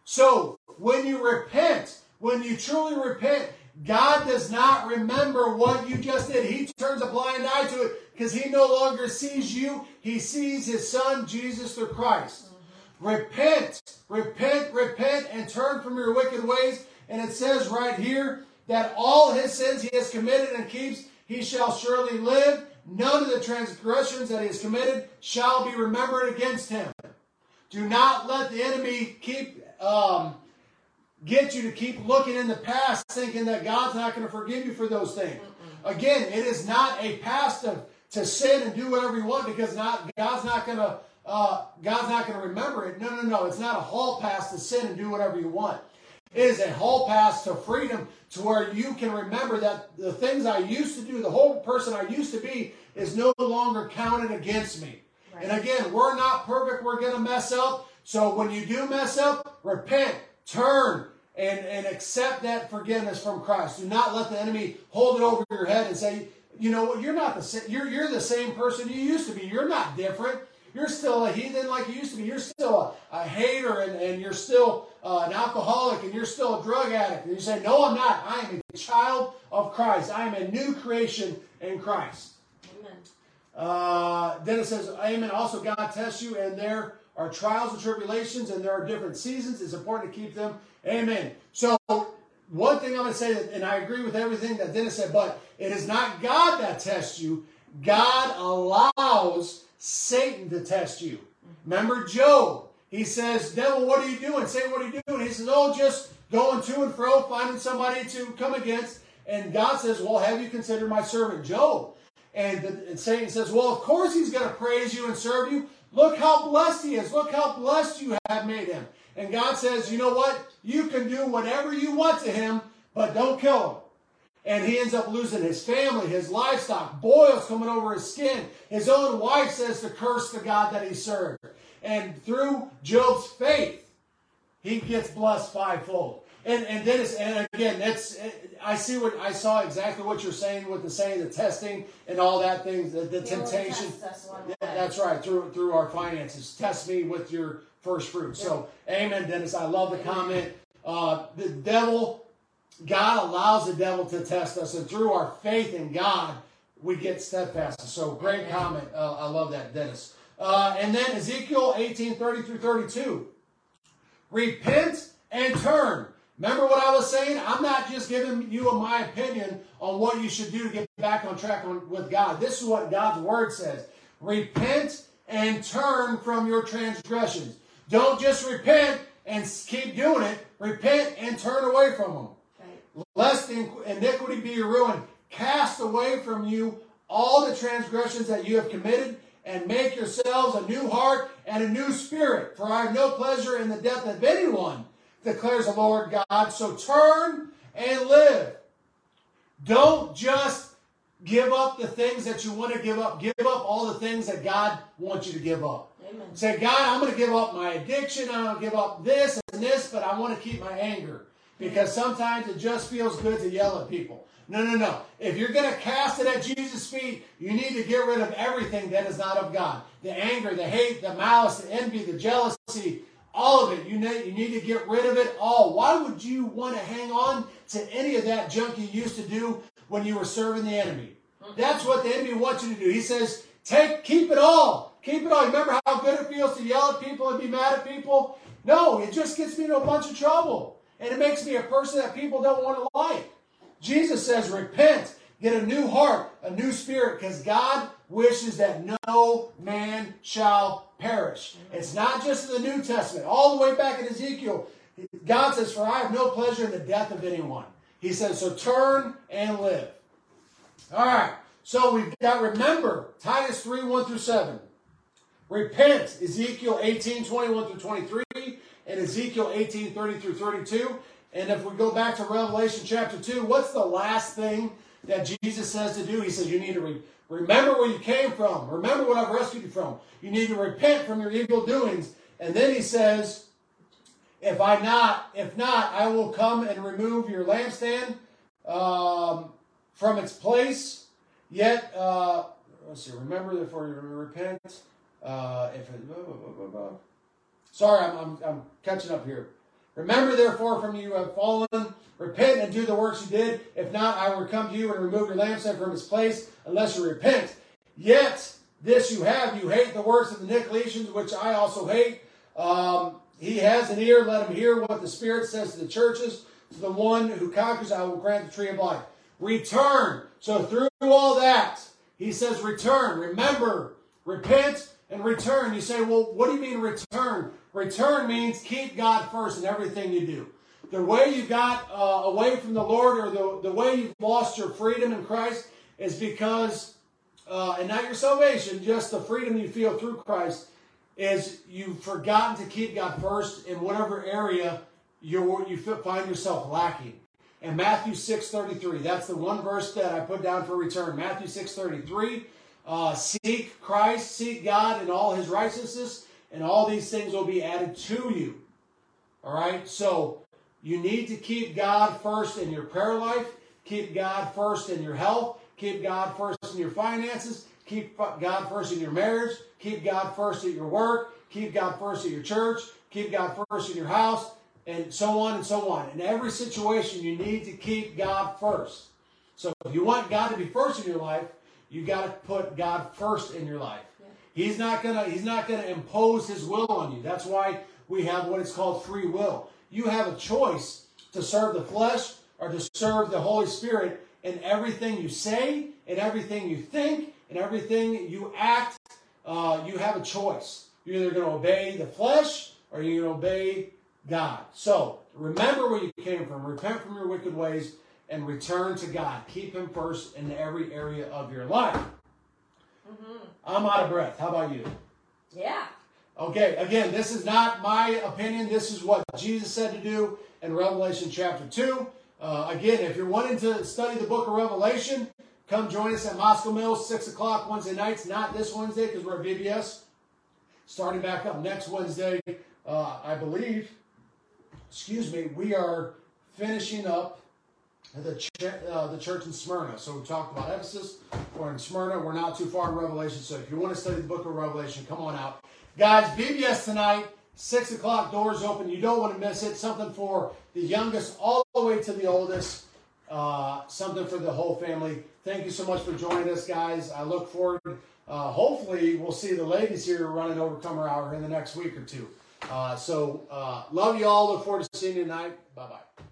So, when you repent, when you truly repent, God does not remember what you just did. He turns a blind eye to it because He no longer sees you, He sees His Son, Jesus through Christ. Mm-hmm. Repent, repent, repent, and turn from your wicked ways. And it says right here that all his sins he has committed and keeps, he shall surely live. None of the transgressions that he has committed shall be remembered against him. Do not let the enemy keep um, get you to keep looking in the past, thinking that God's not going to forgive you for those things. Again, it is not a past of to sin and do whatever you want because not God's not going to uh, God's not going to remember it. No, no, no. It's not a hall pass to sin and do whatever you want. It is a hall pass to freedom to where you can remember that the things I used to do, the whole person I used to be, is no longer counted against me. Right. And again, we're not perfect. We're going to mess up. So when you do mess up, repent, turn, and, and accept that forgiveness from Christ. Do not let the enemy hold it over your head and say, you know what, you're not the same. You're, you're the same person you used to be. You're not different. You're still a heathen like you used to be. You're still a, a hater and, and you're still uh, an alcoholic and you're still a drug addict. And you say, No, I'm not. I am a child of Christ. I am a new creation in Christ. Amen. Uh, then it says, Amen. Also, God tests you, and there are trials and tribulations, and there are different seasons. It's important to keep them. Amen. So, one thing I'm going to say, and I agree with everything that Dennis said, but it is not God that tests you. God allows Satan to test you. Remember Job? He says, Devil, what are you doing? Satan, what are you doing? He says, Oh, just going to and fro, finding somebody to come against. And God says, Well, have you considered my servant Job? And, the, and Satan says, Well, of course he's going to praise you and serve you. Look how blessed he is. Look how blessed you have made him. And God says, You know what? You can do whatever you want to him, but don't kill him. And he ends up losing his family, his livestock, boils coming over his skin. His own wife says to curse the God that he served. And through Job's faith, he gets blessed fivefold. And and Dennis, and again, that's I see what I saw exactly what you're saying with the saying, the testing and all that things, the, the temptation. tests us one Yeah. That's right, through through our finances. Test me with your first fruit. So, amen, Dennis. I love the comment. Uh, the devil, God allows the devil to test us, and through our faith in God, we get steadfast. So, great comment. Uh, I love that, Dennis. Uh, and then Ezekiel 18 30 through 32. Repent and turn. Remember what I was saying? I'm not just giving you my opinion on what you should do to get back on track with God. This is what God's word says. Repent and turn from your transgressions. Don't just repent and keep doing it. Repent and turn away from them. Lest in- iniquity be your ruin. Cast away from you all the transgressions that you have committed, and make yourselves a new heart and a new spirit. For I have no pleasure in the death of anyone, declares the Lord God. So turn and live. Don't just give up the things that you want to give up. Give up all the things that God wants you to give up. Amen. Say, God, I'm going to give up my addiction. I'm going to give up this and this, but I want to keep my anger. Because sometimes it just feels good to yell at people. No, no, no. If you're going to cast it at Jesus' feet, you need to get rid of everything that is not of God. The anger, the hate, the malice, the envy, the jealousy, all of it. You need, you need to get rid of it all. Why would you want to hang on to any of that junk you used to do when you were serving the enemy? That's what the enemy wants you to do. He says, take, keep it all. Keep it all. Remember how good it feels to yell at people and be mad at people? No, it just gets me into a bunch of trouble. And it makes me a person that people don't want to like. Jesus says, repent, get a new heart, a new spirit, because God wishes that no man shall perish. It's not just in the New Testament. All the way back in Ezekiel, God says, For I have no pleasure in the death of anyone. He says, So turn and live. All right. So we've got, remember, Titus 3 1 through 7. Repent, Ezekiel 18 21 through 23, and Ezekiel 18 30 through 32. And if we go back to Revelation chapter 2, what's the last thing that Jesus says to do? He says, You need to re- remember where you came from. Remember what I've rescued you from. You need to repent from your evil doings. And then he says, If I not, if not, I will come and remove your lampstand um, from its place. Yet, uh, let's see, remember therefore you repent. Uh, if it, blah, blah, blah, sorry, I'm, I'm, I'm catching up here. Remember therefore from you have fallen, repent and do the works you did. If not, I will come to you and remove your lampstand from its place, unless you repent. Yet this you have, you hate the works of the Nicolaitans, which I also hate. Um, he has an ear, let him hear what the Spirit says to the churches. To the one who conquers, I will grant the tree of life. Return. So through all that, he says, return. Remember, repent, and return. You say, well, what do you mean return? Return means keep God first in everything you do. The way you got uh, away from the Lord or the, the way you've lost your freedom in Christ is because, uh, and not your salvation, just the freedom you feel through Christ, is you've forgotten to keep God first in whatever area you you find yourself lacking. And Matthew 6.33, that's the one verse that I put down for return. Matthew 6.33, uh, seek Christ, seek God and all his righteousness, and all these things will be added to you. All right? So you need to keep God first in your prayer life, keep God first in your health, keep God first in your finances, keep God first in your marriage, keep God first at your work, keep God first at your church, keep God first in your house, and so on and so on. In every situation, you need to keep God first. So if you want God to be first in your life, you got to put God first in your life. Yeah. He's not gonna He's not gonna impose His will on you. That's why we have what is called free will. You have a choice to serve the flesh or to serve the Holy Spirit in everything you say, in everything you think, in everything you act. Uh, you have a choice. You're either going to obey the flesh or you're going to obey God. So remember where you came from. Repent from your wicked ways and return to God. Keep Him first in every area of your life. Mm-hmm. I'm out of breath. How about you? Yeah. Okay, again, this is not my opinion. This is what Jesus said to do in Revelation chapter 2. Uh, again, if you're wanting to study the book of Revelation, come join us at Moscow Mills, 6 o'clock Wednesday nights. Not this Wednesday because we're at VBS. Starting back up next Wednesday, uh, I believe. Excuse me, we are finishing up the, ch- uh, the church in Smyrna. So we talked about Ephesus. We're in Smyrna. We're not too far in Revelation. So if you want to study the book of Revelation, come on out. Guys, VBS tonight, 6 o'clock, doors open. You don't want to miss it. Something for the youngest all the way to the oldest. Uh, something for the whole family. Thank you so much for joining us, guys. I look forward. Uh, hopefully, we'll see the ladies here running Overcomer Hour in the next week or two. Uh, so, uh, love you all. Look forward to seeing you tonight. Bye bye.